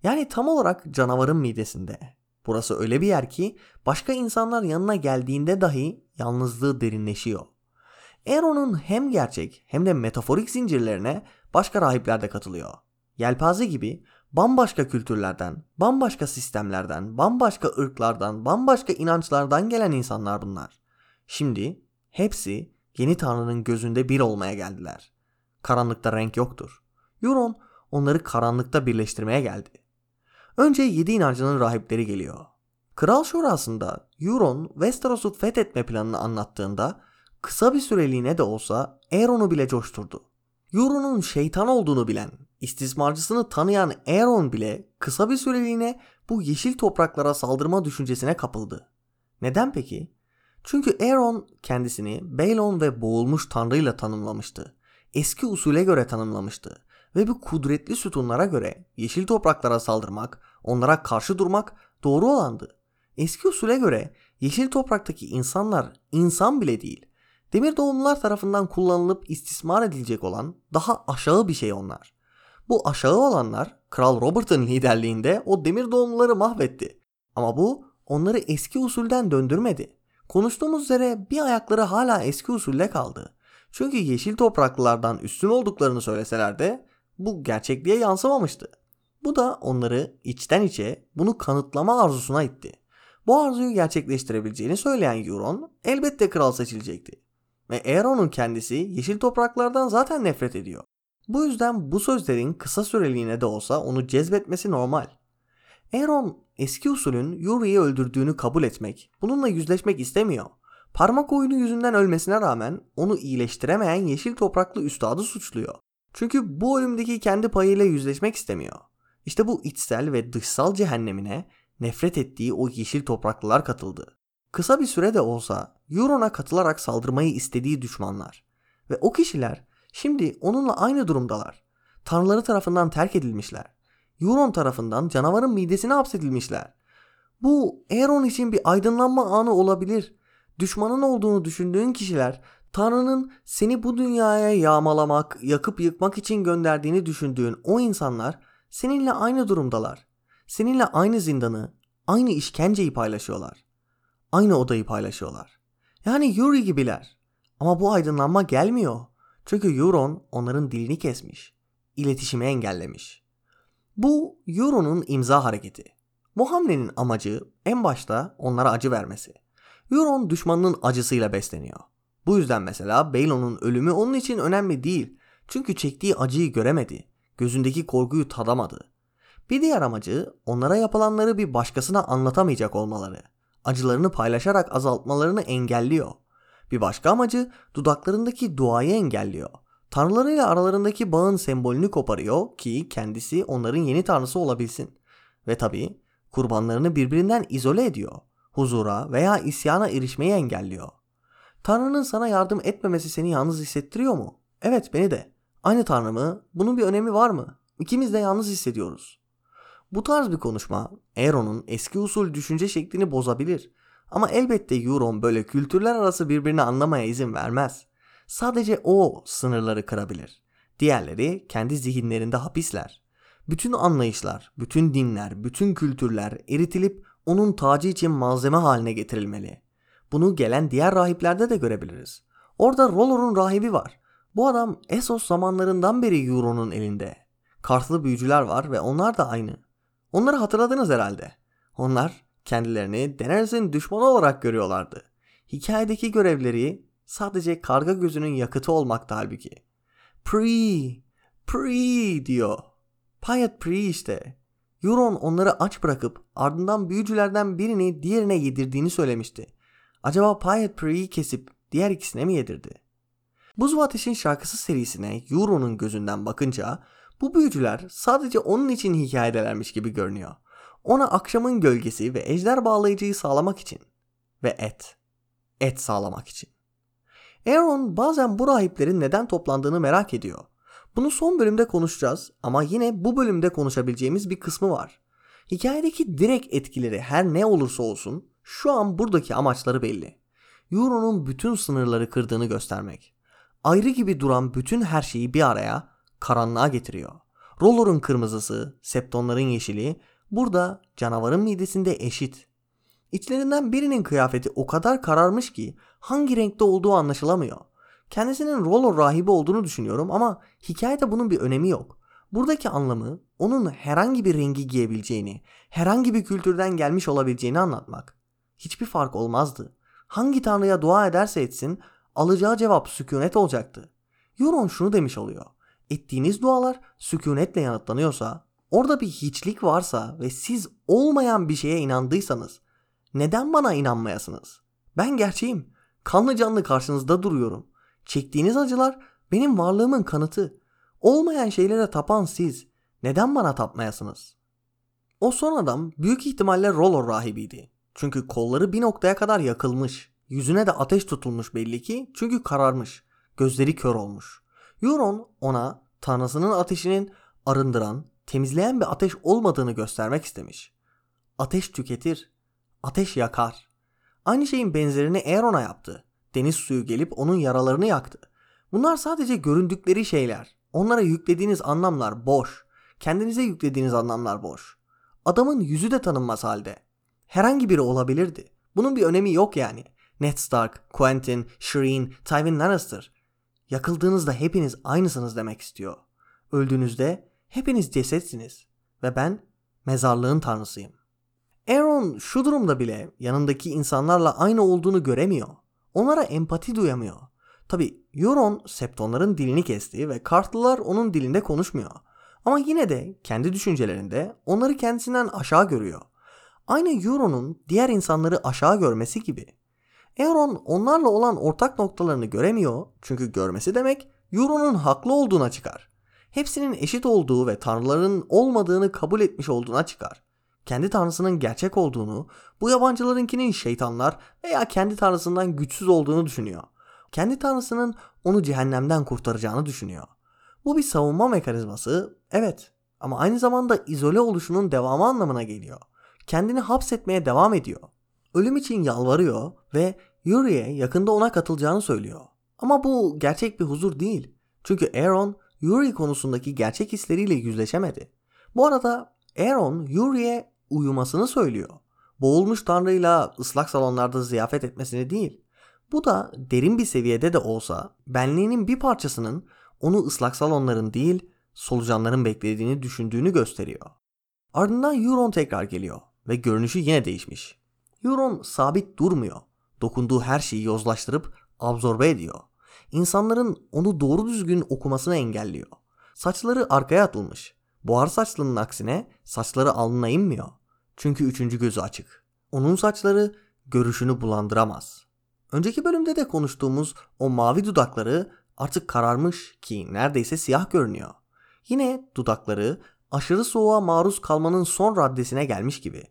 Yani tam olarak canavarın midesinde. Burası öyle bir yer ki başka insanlar yanına geldiğinde dahi yalnızlığı derinleşiyor. Eron'un hem gerçek hem de metaforik zincirlerine başka rahipler de katılıyor. Yelpaze gibi bambaşka kültürlerden, bambaşka sistemlerden, bambaşka ırklardan, bambaşka inançlardan gelen insanlar bunlar. Şimdi hepsi yeni tanrının gözünde bir olmaya geldiler. Karanlıkta renk yoktur. Euron onları karanlıkta birleştirmeye geldi. Önce yedi inancının rahipleri geliyor. Kral Şurası'nda Euron Westeros'u fethetme planını anlattığında kısa bir süreliğine de olsa Aeron'u bile coşturdu. Euron'un şeytan olduğunu bilen, istismarcısını tanıyan Aeron bile kısa bir süreliğine bu yeşil topraklara saldırma düşüncesine kapıldı. Neden peki? Çünkü Aeron kendisini Baelon ve boğulmuş tanrıyla tanımlamıştı. Eski usule göre tanımlamıştı ve bu kudretli sütunlara göre yeşil topraklara saldırmak, onlara karşı durmak doğru olandı. Eski usule göre yeşil topraktaki insanlar insan bile değil. Demir doğumlular tarafından kullanılıp istismar edilecek olan daha aşağı bir şey onlar. Bu aşağı olanlar Kral Robert'ın liderliğinde o demir doğumluları mahvetti. Ama bu onları eski usulden döndürmedi. Konuştuğumuz üzere bir ayakları hala eski usulle kaldı. Çünkü yeşil topraklılardan üstün olduklarını söyleseler de bu gerçekliğe yansımamıştı. Bu da onları içten içe bunu kanıtlama arzusuna itti. Bu arzuyu gerçekleştirebileceğini söyleyen Euron elbette kral seçilecekti. Ve Aeron'un kendisi yeşil topraklardan zaten nefret ediyor. Bu yüzden bu sözlerin kısa süreliğine de olsa onu cezbetmesi normal. Aeron eski usulün Yuri'yi öldürdüğünü kabul etmek, bununla yüzleşmek istemiyor. Parmak oyunu yüzünden ölmesine rağmen onu iyileştiremeyen yeşil topraklı üstadı suçluyor. Çünkü bu ölümdeki kendi payıyla yüzleşmek istemiyor. İşte bu içsel ve dışsal cehennemine nefret ettiği o yeşil topraklılar katıldı. Kısa bir süre de olsa Euron'a katılarak saldırmayı istediği düşmanlar. Ve o kişiler şimdi onunla aynı durumdalar. Tanrıları tarafından terk edilmişler. Euron tarafından canavarın midesine hapsedilmişler. Bu Aeron için bir aydınlanma anı olabilir. Düşmanın olduğunu düşündüğün kişiler Tanrı'nın seni bu dünyaya yağmalamak, yakıp yıkmak için gönderdiğini düşündüğün o insanlar seninle aynı durumdalar. Seninle aynı zindanı, aynı işkenceyi paylaşıyorlar. Aynı odayı paylaşıyorlar. Yani Yuri gibiler. Ama bu aydınlanma gelmiyor. Çünkü Euron onların dilini kesmiş. İletişimi engellemiş. Bu Euron'un imza hareketi. Bu hamlenin amacı en başta onlara acı vermesi. Euron düşmanının acısıyla besleniyor. Bu yüzden mesela Baelon'un ölümü onun için önemli değil. Çünkü çektiği acıyı göremedi. Gözündeki korkuyu tadamadı. Bir diğer amacı onlara yapılanları bir başkasına anlatamayacak olmaları. Acılarını paylaşarak azaltmalarını engelliyor. Bir başka amacı dudaklarındaki duayı engelliyor. Tanrılarıyla aralarındaki bağın sembolünü koparıyor ki kendisi onların yeni tanrısı olabilsin. Ve tabi kurbanlarını birbirinden izole ediyor. Huzura veya isyana erişmeyi engelliyor. Tanrı'nın sana yardım etmemesi seni yalnız hissettiriyor mu? Evet beni de. Aynı Tanrı mı? Bunun bir önemi var mı? İkimiz de yalnız hissediyoruz. Bu tarz bir konuşma Aeron'un eski usul düşünce şeklini bozabilir. Ama elbette Euron böyle kültürler arası birbirini anlamaya izin vermez. Sadece o sınırları kırabilir. Diğerleri kendi zihinlerinde hapisler. Bütün anlayışlar, bütün dinler, bütün kültürler eritilip onun tacı için malzeme haline getirilmeli. Bunu gelen diğer rahiplerde de görebiliriz. Orada Rollor'un rahibi var. Bu adam Essos zamanlarından beri Euron'un elinde. Kartlı büyücüler var ve onlar da aynı. Onları hatırladınız herhalde. Onlar kendilerini Daenerys'in düşmanı olarak görüyorlardı. Hikayedeki görevleri sadece karga gözünün yakıtı olmakta halbuki. Pre, pre diyor. Payet pre işte. Euron onları aç bırakıp ardından büyücülerden birini diğerine yedirdiğini söylemişti. Acaba Payet Pre'yi kesip diğer ikisine mi yedirdi? Buz ve Ateş'in şarkısı serisine Euron'un gözünden bakınca bu büyücüler sadece onun için hikayedelermiş gibi görünüyor. Ona akşamın gölgesi ve ejder bağlayıcıyı sağlamak için. Ve et. Et sağlamak için. Aaron bazen bu rahiplerin neden toplandığını merak ediyor. Bunu son bölümde konuşacağız ama yine bu bölümde konuşabileceğimiz bir kısmı var. Hikayedeki direkt etkileri her ne olursa olsun şu an buradaki amaçları belli. Euro'nun bütün sınırları kırdığını göstermek. Ayrı gibi duran bütün her şeyi bir araya karanlığa getiriyor. Roller'ın kırmızısı, septonların yeşili burada canavarın midesinde eşit. İçlerinden birinin kıyafeti o kadar kararmış ki hangi renkte olduğu anlaşılamıyor. Kendisinin Roller rahibi olduğunu düşünüyorum ama hikayede bunun bir önemi yok. Buradaki anlamı onun herhangi bir rengi giyebileceğini, herhangi bir kültürden gelmiş olabileceğini anlatmak. Hiçbir fark olmazdı. Hangi tanrıya dua ederse etsin alacağı cevap sükunet olacaktı. Euron şunu demiş oluyor. Ettiğiniz dualar sükunetle yanıtlanıyorsa, orada bir hiçlik varsa ve siz olmayan bir şeye inandıysanız neden bana inanmayasınız? Ben gerçeğim. Kanlı canlı karşınızda duruyorum. Çektiğiniz acılar benim varlığımın kanıtı. Olmayan şeylere tapan siz. Neden bana tapmayasınız? O son adam büyük ihtimalle Roller rahibiydi. Çünkü kolları bir noktaya kadar yakılmış. Yüzüne de ateş tutulmuş belli ki çünkü kararmış. Gözleri kör olmuş. Euron ona tanrısının ateşinin arındıran, temizleyen bir ateş olmadığını göstermek istemiş. Ateş tüketir, ateş yakar. Aynı şeyin benzerini Aeron'a yaptı. Deniz suyu gelip onun yaralarını yaktı. Bunlar sadece göründükleri şeyler. Onlara yüklediğiniz anlamlar boş. Kendinize yüklediğiniz anlamlar boş. Adamın yüzü de tanınmaz halde. Herhangi biri olabilirdi. Bunun bir önemi yok yani. Ned Stark, Quentin, Shireen, Tywin Lannister. Yakıldığınızda hepiniz aynısınız demek istiyor. Öldüğünüzde hepiniz cesetsiniz ve ben mezarlığın tanrısıyım. Aaron şu durumda bile yanındaki insanlarla aynı olduğunu göremiyor. Onlara empati duyamıyor. Tabi Euron Septonların dilini kesti ve Kartlılar onun dilinde konuşmuyor. Ama yine de kendi düşüncelerinde onları kendisinden aşağı görüyor. Aynı Euron'un diğer insanları aşağı görmesi gibi. Euron onlarla olan ortak noktalarını göremiyor çünkü görmesi demek Euron'un haklı olduğuna çıkar. Hepsinin eşit olduğu ve tanrıların olmadığını kabul etmiş olduğuna çıkar. Kendi tanrısının gerçek olduğunu, bu yabancılarınkinin şeytanlar veya kendi tanrısından güçsüz olduğunu düşünüyor. Kendi tanrısının onu cehennemden kurtaracağını düşünüyor. Bu bir savunma mekanizması, evet ama aynı zamanda izole oluşunun devamı anlamına geliyor. Kendini hapsetmeye devam ediyor. Ölüm için yalvarıyor ve Yuri'ye yakında ona katılacağını söylüyor. Ama bu gerçek bir huzur değil. Çünkü Aaron Yuri konusundaki gerçek hisleriyle yüzleşemedi. Bu arada Aaron Yuri'ye uyumasını söylüyor. Boğulmuş tanrıyla ıslak salonlarda ziyafet etmesini değil. Bu da derin bir seviyede de olsa benliğinin bir parçasının onu ıslak salonların değil solucanların beklediğini düşündüğünü gösteriyor. Ardından Euron tekrar geliyor ve görünüşü yine değişmiş. Euron sabit durmuyor. Dokunduğu her şeyi yozlaştırıp absorbe ediyor. İnsanların onu doğru düzgün okumasını engelliyor. Saçları arkaya atılmış. Buhar saçlının aksine saçları alnına inmiyor. Çünkü üçüncü gözü açık. Onun saçları görüşünü bulandıramaz. Önceki bölümde de konuştuğumuz o mavi dudakları artık kararmış ki neredeyse siyah görünüyor. Yine dudakları aşırı soğuğa maruz kalmanın son raddesine gelmiş gibi.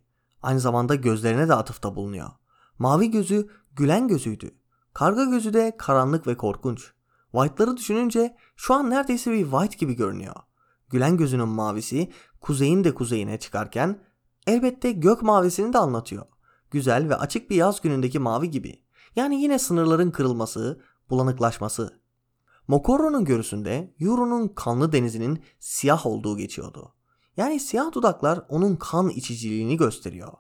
Aynı zamanda gözlerine de atıfta bulunuyor. Mavi gözü gülen gözüydü. Karga gözü de karanlık ve korkunç. White'ları düşününce şu an neredeyse bir White gibi görünüyor. Gülen gözünün mavisi kuzeyin de kuzeyine çıkarken elbette gök mavisini de anlatıyor. Güzel ve açık bir yaz günündeki mavi gibi. Yani yine sınırların kırılması, bulanıklaşması. Mokorro'nun görüsünde Euro'nun kanlı denizinin siyah olduğu geçiyordu. Yani siyah dudaklar onun kan içiciliğini gösteriyor.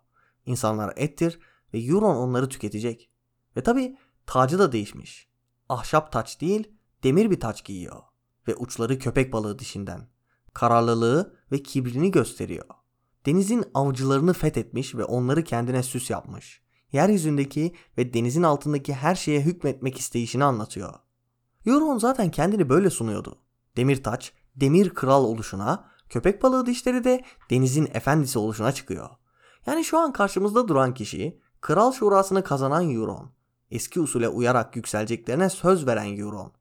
İnsanlar ettir ve Euron onları tüketecek. Ve tabi tacı da değişmiş. Ahşap taç değil demir bir taç giyiyor. Ve uçları köpek balığı dişinden. Kararlılığı ve kibrini gösteriyor. Denizin avcılarını fethetmiş ve onları kendine süs yapmış. Yeryüzündeki ve denizin altındaki her şeye hükmetmek isteyişini anlatıyor. Euron zaten kendini böyle sunuyordu. Demir taç, demir kral oluşuna, köpek balığı dişleri de denizin efendisi oluşuna çıkıyor. Yani şu an karşımızda duran kişi kral şurasını kazanan Euron. Eski usule uyarak yükseleceklerine söz veren Euron.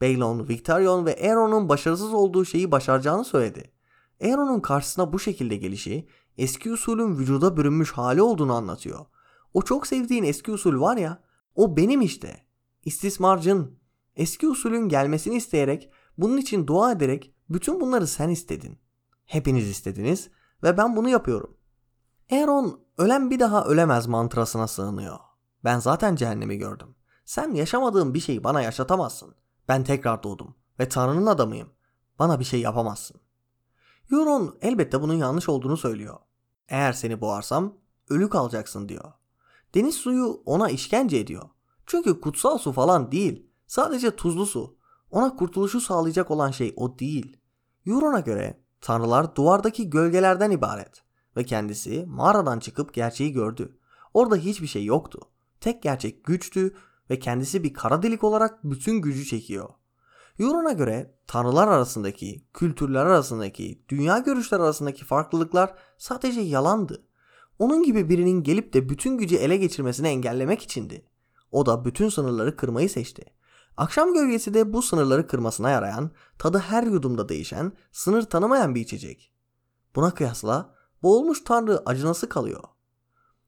Baelon, Victarion ve Aeron'un başarısız olduğu şeyi başaracağını söyledi. Aeron'un karşısına bu şekilde gelişi eski usulün vücuda bürünmüş hali olduğunu anlatıyor. O çok sevdiğin eski usul var ya, o benim işte. İstismarcın. Eski usulün gelmesini isteyerek, bunun için dua ederek bütün bunları sen istedin. Hepiniz istediniz ve ben bunu yapıyorum. Aaron ölen bir daha ölemez mantrasına sığınıyor. Ben zaten cehennemi gördüm. Sen yaşamadığın bir şeyi bana yaşatamazsın. Ben tekrar doğdum ve Tanrı'nın adamıyım. Bana bir şey yapamazsın. Euron elbette bunun yanlış olduğunu söylüyor. Eğer seni boğarsam ölü kalacaksın diyor. Deniz suyu ona işkence ediyor. Çünkü kutsal su falan değil. Sadece tuzlu su. Ona kurtuluşu sağlayacak olan şey o değil. Euron'a göre tanrılar duvardaki gölgelerden ibaret ve kendisi mağaradan çıkıp gerçeği gördü. Orada hiçbir şey yoktu. Tek gerçek güçtü ve kendisi bir kara delik olarak bütün gücü çekiyor. Euron'a göre tanrılar arasındaki, kültürler arasındaki, dünya görüşler arasındaki farklılıklar sadece yalandı. Onun gibi birinin gelip de bütün gücü ele geçirmesini engellemek içindi. O da bütün sınırları kırmayı seçti. Akşam gölgesi de bu sınırları kırmasına yarayan, tadı her yudumda değişen, sınır tanımayan bir içecek. Buna kıyasla boğulmuş tanrı acınası kalıyor.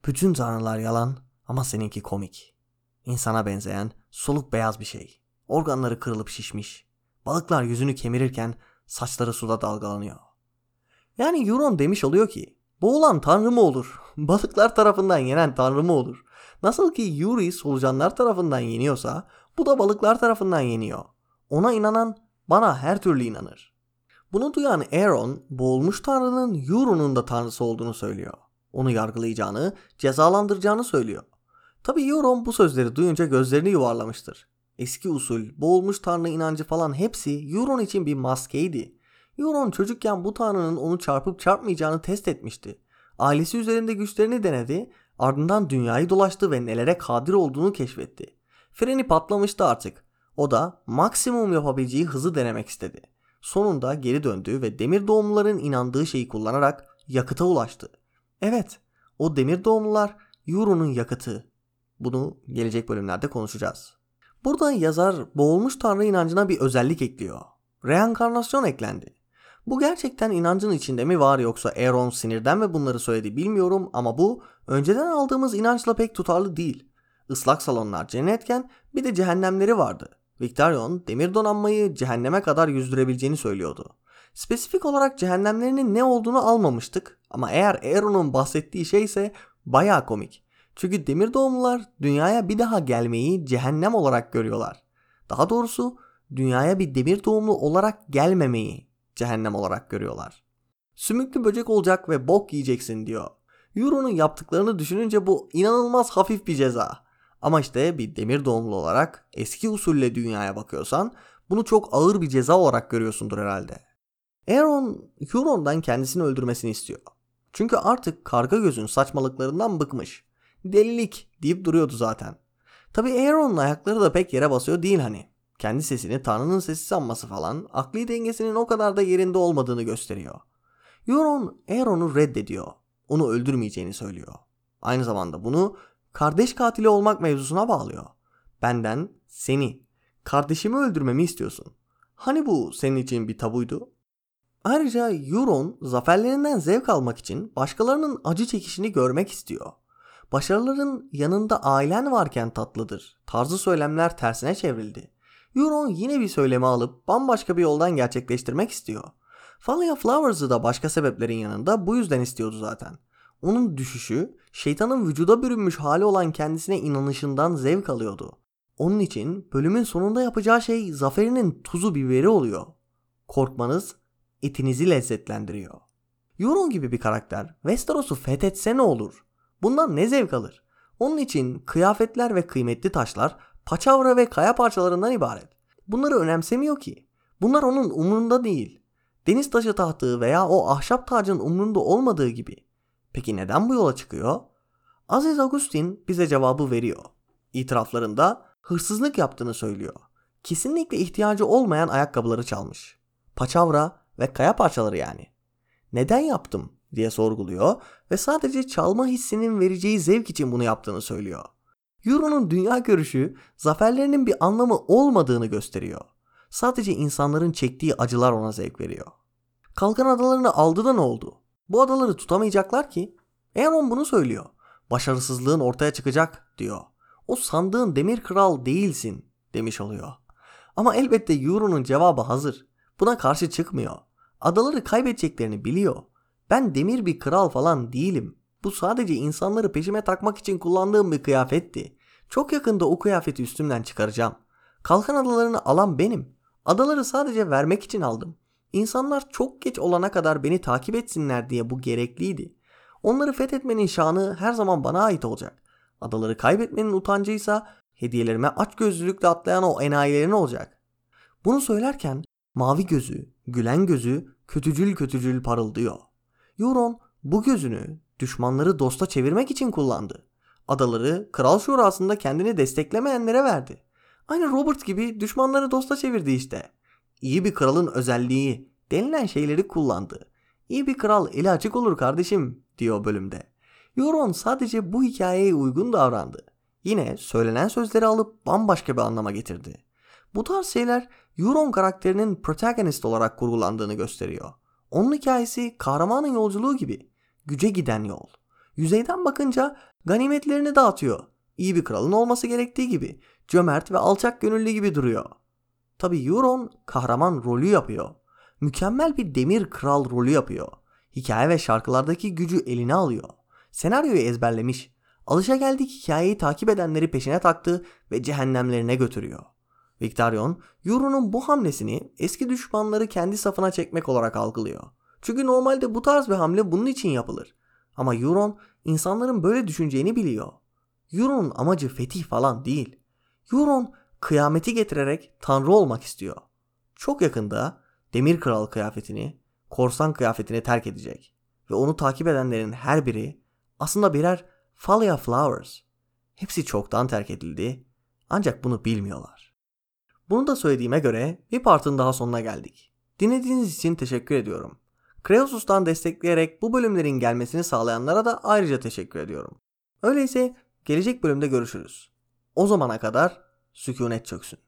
Bütün tanrılar yalan ama seninki komik. İnsana benzeyen soluk beyaz bir şey. Organları kırılıp şişmiş. Balıklar yüzünü kemirirken saçları suda dalgalanıyor. Yani Euron demiş oluyor ki boğulan tanrı mı olur? Balıklar tarafından yenen tanrı mı olur? Nasıl ki Yuri solucanlar tarafından yeniyorsa bu da balıklar tarafından yeniyor. Ona inanan bana her türlü inanır. Bunu duyan Aaron boğulmuş tanrının Euron'un da tanrısı olduğunu söylüyor. Onu yargılayacağını, cezalandıracağını söylüyor. Tabi Euron bu sözleri duyunca gözlerini yuvarlamıştır. Eski usul, boğulmuş tanrı inancı falan hepsi Euron için bir maskeydi. Euron çocukken bu tanrının onu çarpıp çarpmayacağını test etmişti. Ailesi üzerinde güçlerini denedi, ardından dünyayı dolaştı ve nelere kadir olduğunu keşfetti. Freni patlamıştı artık. O da maksimum yapabileceği hızı denemek istedi. Sonunda geri döndü ve demir doğumluların inandığı şeyi kullanarak yakıta ulaştı. Evet, o demir doğumlular Euro'nun yakıtı. Bunu gelecek bölümlerde konuşacağız. Burada yazar boğulmuş tanrı inancına bir özellik ekliyor. Reenkarnasyon eklendi. Bu gerçekten inancın içinde mi var yoksa Aaron sinirden mi bunları söyledi bilmiyorum ama bu önceden aldığımız inançla pek tutarlı değil. Islak salonlar cennetken bir de cehennemleri vardı. Victorion demir donanmayı cehenneme kadar yüzdürebileceğini söylüyordu. Spesifik olarak cehennemlerinin ne olduğunu almamıştık ama eğer Aaron'un bahsettiği şey ise baya komik. Çünkü demir doğumlular dünyaya bir daha gelmeyi cehennem olarak görüyorlar. Daha doğrusu dünyaya bir demir doğumlu olarak gelmemeyi cehennem olarak görüyorlar. Sümüklü böcek olacak ve bok yiyeceksin diyor. Euro'nun yaptıklarını düşününce bu inanılmaz hafif bir ceza. Ama işte bir demir doğumlu olarak eski usulle dünyaya bakıyorsan bunu çok ağır bir ceza olarak görüyorsundur herhalde. Aaron Euron'dan kendisini öldürmesini istiyor. Çünkü artık karga gözün saçmalıklarından bıkmış. Delilik deyip duruyordu zaten. Tabi Aaron'un ayakları da pek yere basıyor değil hani. Kendi sesini Tanrı'nın sesi sanması falan akli dengesinin o kadar da yerinde olmadığını gösteriyor. Euron Aaron'u reddediyor. Onu öldürmeyeceğini söylüyor. Aynı zamanda bunu kardeş katili olmak mevzusuna bağlıyor. Benden seni, kardeşimi öldürmemi istiyorsun. Hani bu senin için bir tabuydu? Ayrıca Euron zaferlerinden zevk almak için başkalarının acı çekişini görmek istiyor. Başarıların yanında ailen varken tatlıdır. Tarzı söylemler tersine çevrildi. Euron yine bir söylemi alıp bambaşka bir yoldan gerçekleştirmek istiyor. Folly Flowers'ı da başka sebeplerin yanında bu yüzden istiyordu zaten. Onun düşüşü şeytanın vücuda bürünmüş hali olan kendisine inanışından zevk alıyordu. Onun için bölümün sonunda yapacağı şey zaferinin tuzu biberi oluyor. Korkmanız etinizi lezzetlendiriyor. Euron gibi bir karakter Westeros'u fethetse ne olur? Bundan ne zevk alır? Onun için kıyafetler ve kıymetli taşlar paçavra ve kaya parçalarından ibaret. Bunları önemsemiyor ki. Bunlar onun umrunda değil. Deniz taşı tahtı veya o ahşap tacın umrunda olmadığı gibi. Peki neden bu yola çıkıyor? Aziz Augustin bize cevabı veriyor. İtiraflarında hırsızlık yaptığını söylüyor. Kesinlikle ihtiyacı olmayan ayakkabıları çalmış. Paçavra ve kaya parçaları yani. Neden yaptım diye sorguluyor ve sadece çalma hissinin vereceği zevk için bunu yaptığını söylüyor. Euro'nun dünya görüşü zaferlerinin bir anlamı olmadığını gösteriyor. Sadece insanların çektiği acılar ona zevk veriyor. Kalkan adalarını aldı da ne oldu? Bu adaları tutamayacaklar ki. Aeron bunu söylüyor. Başarısızlığın ortaya çıkacak diyor. O sandığın demir kral değilsin demiş oluyor. Ama elbette Euro'nun cevabı hazır. Buna karşı çıkmıyor. Adaları kaybedeceklerini biliyor. Ben demir bir kral falan değilim. Bu sadece insanları peşime takmak için kullandığım bir kıyafetti. Çok yakında o kıyafeti üstümden çıkaracağım. Kalkan adalarını alan benim. Adaları sadece vermek için aldım. İnsanlar çok geç olana kadar beni takip etsinler diye bu gerekliydi. Onları fethetmenin şanı her zaman bana ait olacak. Adaları kaybetmenin utancıysa hediyelerime aç gözlülükle atlayan o enayilerin olacak. Bunu söylerken mavi gözü, gülen gözü kötücül kötücül parıldıyor. Euron bu gözünü düşmanları dosta çevirmek için kullandı. Adaları Kral Şurası'nda kendini desteklemeyenlere verdi. Aynı Robert gibi düşmanları dosta çevirdi işte. İyi bir kralın özelliği denilen şeyleri kullandı. İyi bir kral eli açık olur kardeşim diyor bölümde. Euron sadece bu hikayeye uygun davrandı. Yine söylenen sözleri alıp bambaşka bir anlama getirdi. Bu tarz şeyler Euron karakterinin protagonist olarak kurgulandığını gösteriyor. Onun hikayesi kahramanın yolculuğu gibi. Güce giden yol. Yüzeyden bakınca ganimetlerini dağıtıyor. İyi bir kralın olması gerektiği gibi. Cömert ve alçak gönüllü gibi duruyor. Tabi Euron kahraman rolü yapıyor. Mükemmel bir demir kral rolü yapıyor. Hikaye ve şarkılardaki gücü eline alıyor. Senaryoyu ezberlemiş. Alışa geldik hikayeyi takip edenleri peşine taktı ve cehennemlerine götürüyor. Victarion, Euron'un bu hamlesini eski düşmanları kendi safına çekmek olarak algılıyor. Çünkü normalde bu tarz bir hamle bunun için yapılır. Ama Euron insanların böyle düşüneceğini biliyor. Euron'un amacı fetih falan değil. Euron kıyameti getirerek tanrı olmak istiyor. Çok yakında demir kral kıyafetini, korsan kıyafetini terk edecek. Ve onu takip edenlerin her biri aslında birer Falia Flowers. Hepsi çoktan terk edildi ancak bunu bilmiyorlar. Bunu da söylediğime göre bir partın daha sonuna geldik. Dinlediğiniz için teşekkür ediyorum. Kreosus'tan destekleyerek bu bölümlerin gelmesini sağlayanlara da ayrıca teşekkür ediyorum. Öyleyse gelecek bölümde görüşürüz. O zamana kadar sükunet çöksün.